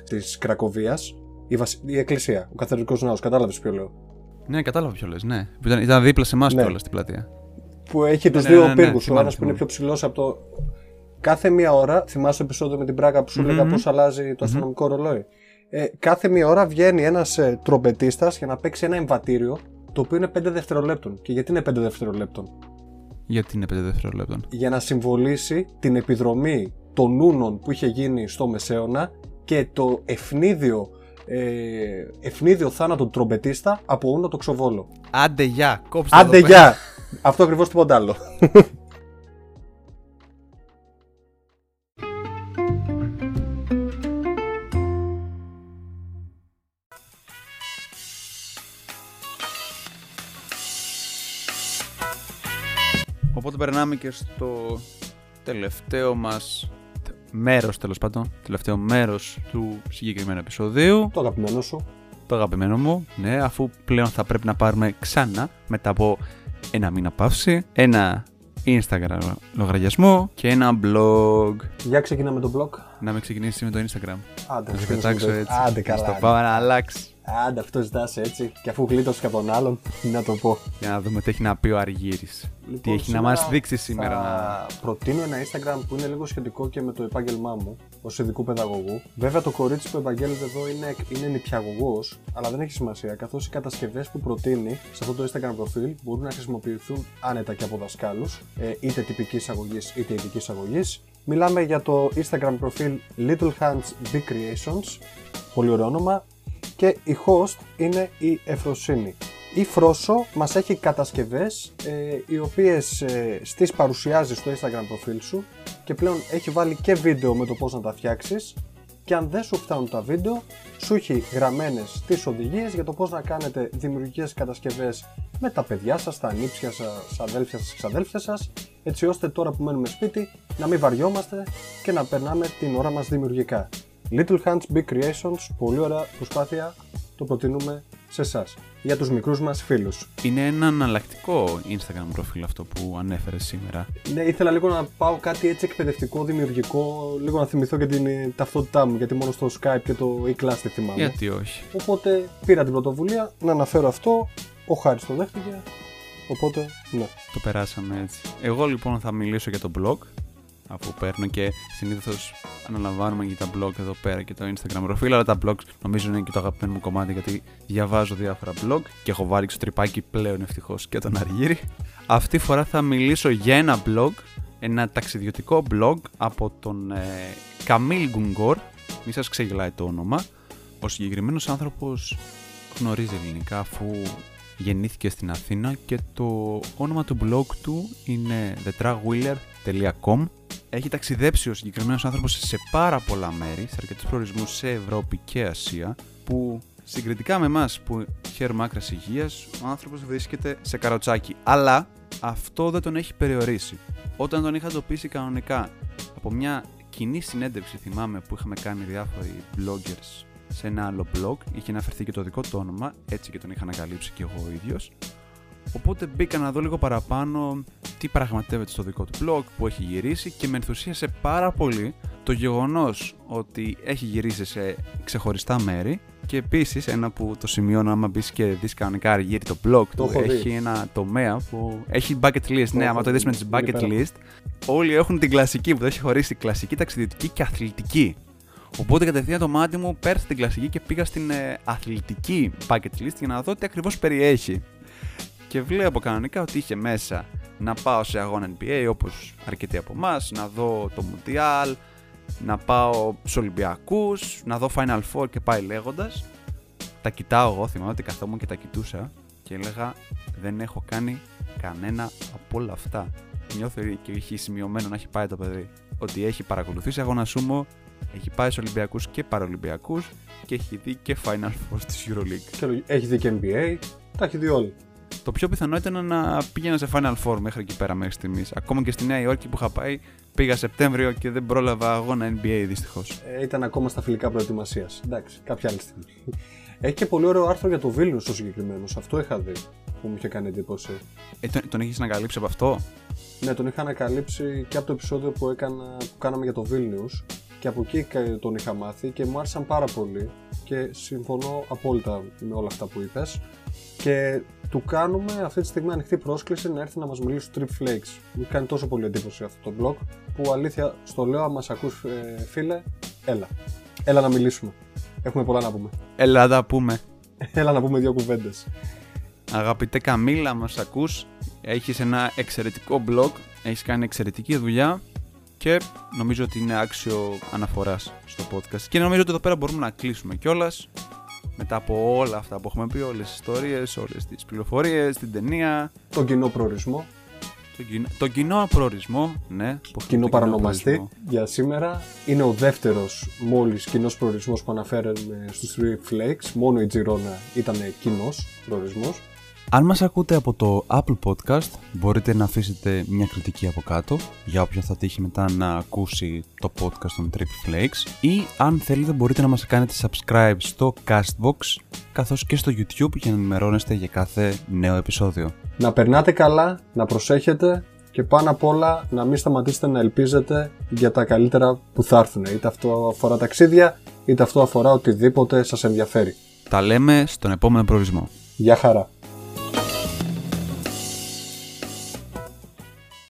της Κρακοβίας η, βασι- η εκκλησία, ο καθαρικός ναός, κατάλαβες ποιο λέω; Ναι, κατάλαβα ποιο λες, ναι. Που Ήταν, ήταν δίπλα σε εμάς Ναι. κιόλας στην πλατεία. που έχει τους Ναι, δύο ναι, ναι, πύργους ο θυμάμαι, ένας που είναι θυμάμαι. πιο ψηλός από το κάθε μία ώρα θυμάσαι το επεισόδιο με την πράγα που σου Μμμ. λέγα πως αλλάζει το αστυνομικό ρολόι; Ε, κάθε μία ώρα βγαίνει ένας ε, τρομπετίστας για να παίξει ένα εμβατήριο το οποίο είναι 5 δευτερολέπτων και γιατί είναι 5 δευτερολέπτων; Γιατί είναι 5 δευτερολέπτων; για να συμβολήσει την επιδρομή των Ούνων που είχε γίνει στο Μεσαίωνα και το ευνίδιο, ε, ευνίδιο θάνατο του τρομπετίστα από Ούνο το ξοβόλο. Άντε γεια, κόψτε Άντε εδώ πέρα. γεια! Αυτό ακριβώς τίποτα άλλο. Περνάμε και στο τελευταίο μας μέρος τέλος πάντων, τελευταίο μέρος του συγκεκριμένου επεισοδίου. το αγαπημένο σου. Το αγαπημένο μου, ναι, αφού πλέον θα πρέπει να πάρουμε ξανά μετά από ένα μήνα παύση, ένα Instagram λογαριασμό και ένα blog. Για ξεκινάμε το blog. Να με ξεκινήσεις με το Instagram. Άντε, Να σε ξεκινήσουμε πετάξω το- έτσι. Άντε Να καλά. Στο άντε. πάω να αλλάξει. Άντε, αυτό ζητάς έτσι. Και αφού γλίτωσες και από τον άλλον, τι να το πω. Για να δούμε τι έχει να πει ο Αργύρης. Λοιπόν, τι έχει να σήμερα μας δείξει σήμερα. Θα προτείνω ένα Instagram που είναι λίγο σχετικό και με το επάγγελμά μου ως ειδικού παιδαγωγού. Βέβαια, το κορίτσι που επαγγέλλεται εδώ είναι, είναι νηπιαγωγός, αλλά δεν έχει σημασία καθώς οι κατασκευές που προτείνει σε αυτό το Instagram προφίλ μπορούν να χρησιμοποιηθούν άνετα και από δασκάλους, είτε τυπικής αγωγής είτε ειδικής αγωγής. Μιλάμε για το Instagram προφίλ Little Hands Big Creations, πολύ ωραίο όνομα, και η host είναι η Εφροσύνη. Η Φρόσο μας έχει κατασκευές ε, οι οποίες ε, στις παρουσιάζει στο Instagram προφίλ σου και πλέον έχει βάλει και βίντεο με το πώς να τα φτιάξεις και αν δεν σου φτάνουν τα βίντεο σου έχει γραμμένες τις οδηγίες για το πώς να κάνετε δημιουργικές κατασκευές με τα παιδιά σας, τα ανήψια σας, αδέλφια σας, ξαδέλφια σας έτσι ώστε τώρα που μένουμε σπίτι να μην βαριόμαστε και να περνάμε την ώρα μας δημιουργικά. Little Hands Big Creations, πολύ ωραία προσπάθεια, το προτείνουμε σε εσάς για τους μικρούς μας φίλους. Είναι ένα εναλλακτικό Instagram προφίλ αυτό που ανέφερες σήμερα. Ναι, ήθελα λίγο να πάω κάτι έτσι εκπαιδευτικό, δημιουργικό, λίγο να θυμηθώ και την ε, ταυτότητά μου, γιατί μόνο στο Skype και το e-class τη θυμάμαι. Γιατί όχι. Οπότε πήρα την πρωτοβουλία να αναφέρω αυτό, ο Χάρης το δέχτηκε, οπότε ναι. Το περάσαμε έτσι. Εγώ λοιπόν θα μιλήσω για το blog, αφού παίρνω και συνήθως αναλαμβάνουμε για τα blog εδώ πέρα και το Instagram προφίλ, αλλά τα blogs νομίζω είναι και το αγαπημένο μου κομμάτι γιατί διαβάζω διάφορα blog και έχω βάλει στο τρυπάκι πλέον ευτυχώς και τον Αργύρι. Αυτή τη φορά θα μιλήσω για ένα blog, ένα ταξιδιωτικό blog από τον ε, Καμίλ Γκουνγκόρ, μη σας ξεγελάει το όνομα. Ο συγκεκριμένος άνθρωπος γνωρίζει ελληνικά αφού γεννήθηκε στην Αθήνα και το όνομα του blog του είναι thetragwheeler.com Έχει ταξιδέψει ο συγκεκριμένος άνθρωπος σε πάρα πολλά μέρη, σε αρκετούς προορισμούς σε Ευρώπη και Ασία που Συγκριτικά με εμάς που χαίρουμε άκρας υγείας, ο άνθρωπος βρίσκεται σε καροτσάκι. Αλλά αυτό δεν τον έχει περιορίσει. Όταν τον είχα εντοπίσει κανονικά από μια κοινή συνέντευξη, θυμάμαι που είχαμε κάνει διάφοροι bloggers σε ένα άλλο blog, είχε αναφερθεί και το δικό του όνομα, έτσι και τον είχα ανακαλύψει και εγώ ο ίδιος. Οπότε μπήκα να δω λίγο παραπάνω τι πραγματεύεται στο δικό του blog, που έχει γυρίσει και με ενθουσίασε πάρα πολύ το γεγονός ότι έχει γυρίσει σε ξεχωριστά μέρη. Και επίσης ένα που το σημειώνω άμα μπεις και δεις κανονικά αργύρι το blog του έχει ένα τομέα που έχει bucket list, ναι άμα το δεις με τις bucket list όλοι έχουν την κλασική που το έχει χωρίσει κλασική, ταξιδιωτική και αθλητική. Οπότε κατευθείαν το μάτι μου πέρασε την κλασική και πήγα στην ε, αθλητική bucket list για να δω τι ακριβώς περιέχει. Και βλέπω κανονικά ότι είχε μέσα να πάω σε αγώνα NBA όπως αρκετοί από εμάς, να δω το Mundial, να πάω στους Ολυμπιακούς, να δω Final Four και πάει λέγοντας. Τα κοιτάω εγώ, θυμάμαι ότι καθόμουν και τα κοιτούσα και έλεγα δεν έχω κάνει κανένα από όλα αυτά. Νιώθω και έχει σημειωμένο να έχει πάει το παιδί. Ότι έχει παρακολουθήσει αγώνα σούμο, έχει πάει στους Ολυμπιακούς και Παραολυμπιακούς και έχει δει και Final Four της Euroleague. Και έχει δει και NBA, τα έχει δει όλοι. Το πιο πιθανό ήταν να πήγαινα σε Final Four μέχρι εκεί πέρα μέχρι στιγμής. Ακόμα και στη Νέα Υόρκη που είχα πάει, πήγα Σεπτέμβριο και δεν πρόλαβα αγώνα NBA δυστυχώς. Ε, ήταν ακόμα στα φιλικά προετοιμασίας. Εντάξει, κάποια άλλη στιγμή. Έχει και πολύ ωραίο άρθρο για το Βίλνιους στο συγκεκριμένος. Αυτό είχα δει που μου είχε κάνει εντύπωση. Ε, τον, τον έχεις ανακαλύψει από αυτό; Ναι, τον είχα ανακαλύψει και από το επεισόδιο που, έκανα, που κάναμε για το Βίλνιους και από εκεί τον είχα μάθει και μου άρεσαν πάρα πολύ και συμφωνώ απόλυτα με όλα αυτά που είπες και του κάνουμε αυτή τη στιγμή ανοιχτή πρόσκληση να έρθει να μας μιλήσει στο Trip Flakes. Μου κάνει τόσο πολύ εντύπωση αυτό το blog που αλήθεια στο λέω αν μας ακούς ε, φίλε, έλα. Έλα να μιλήσουμε. Έχουμε πολλά να πούμε. Έλα να πούμε. Έλα να πούμε δύο κουβέντες. Αγαπητέ Καμίλα, μας ακούς. Έχεις ένα εξαιρετικό blog, έχεις κάνει εξαιρετική δουλειά και νομίζω ότι είναι άξιο αναφοράς στο podcast. Και νομίζω ότι εδώ πέρα μπορούμε να κλείσουμε κιόλας μετά από όλα αυτά που έχουμε πει, όλες τις ιστορίες, όλες τις πληροφορίες, την ταινία. Τον κοινό προορισμό. Τον κοινό, τον κοινό προορισμό, ναι. Κοινό παρανομαστή για σήμερα. Είναι ο δεύτερος μόλις κοινός προορισμός που αναφέραμε στους Three Flakes. Μόνο η Τζιρόνα ήταν κοινός προορισμός. Αν μας ακούτε από το Apple Podcast μπορείτε να αφήσετε μια κριτική από κάτω για όποιον θα τύχει μετά να ακούσει το podcast των Trip Flakes ή αν θέλετε μπορείτε να μας κάνετε subscribe στο Castbox καθώς και στο YouTube για να ενημερώνεστε για κάθε νέο επεισόδιο. Να περνάτε καλά, να προσέχετε και πάνω απ' όλα να μην σταματήσετε να ελπίζετε για τα καλύτερα που θα έρθουν. Είτε αυτό αφορά ταξίδια, είτε αυτό αφορά οτιδήποτε σας ενδιαφέρει. Τα λέμε στον επόμενο προορισμό. Γεια χαρά.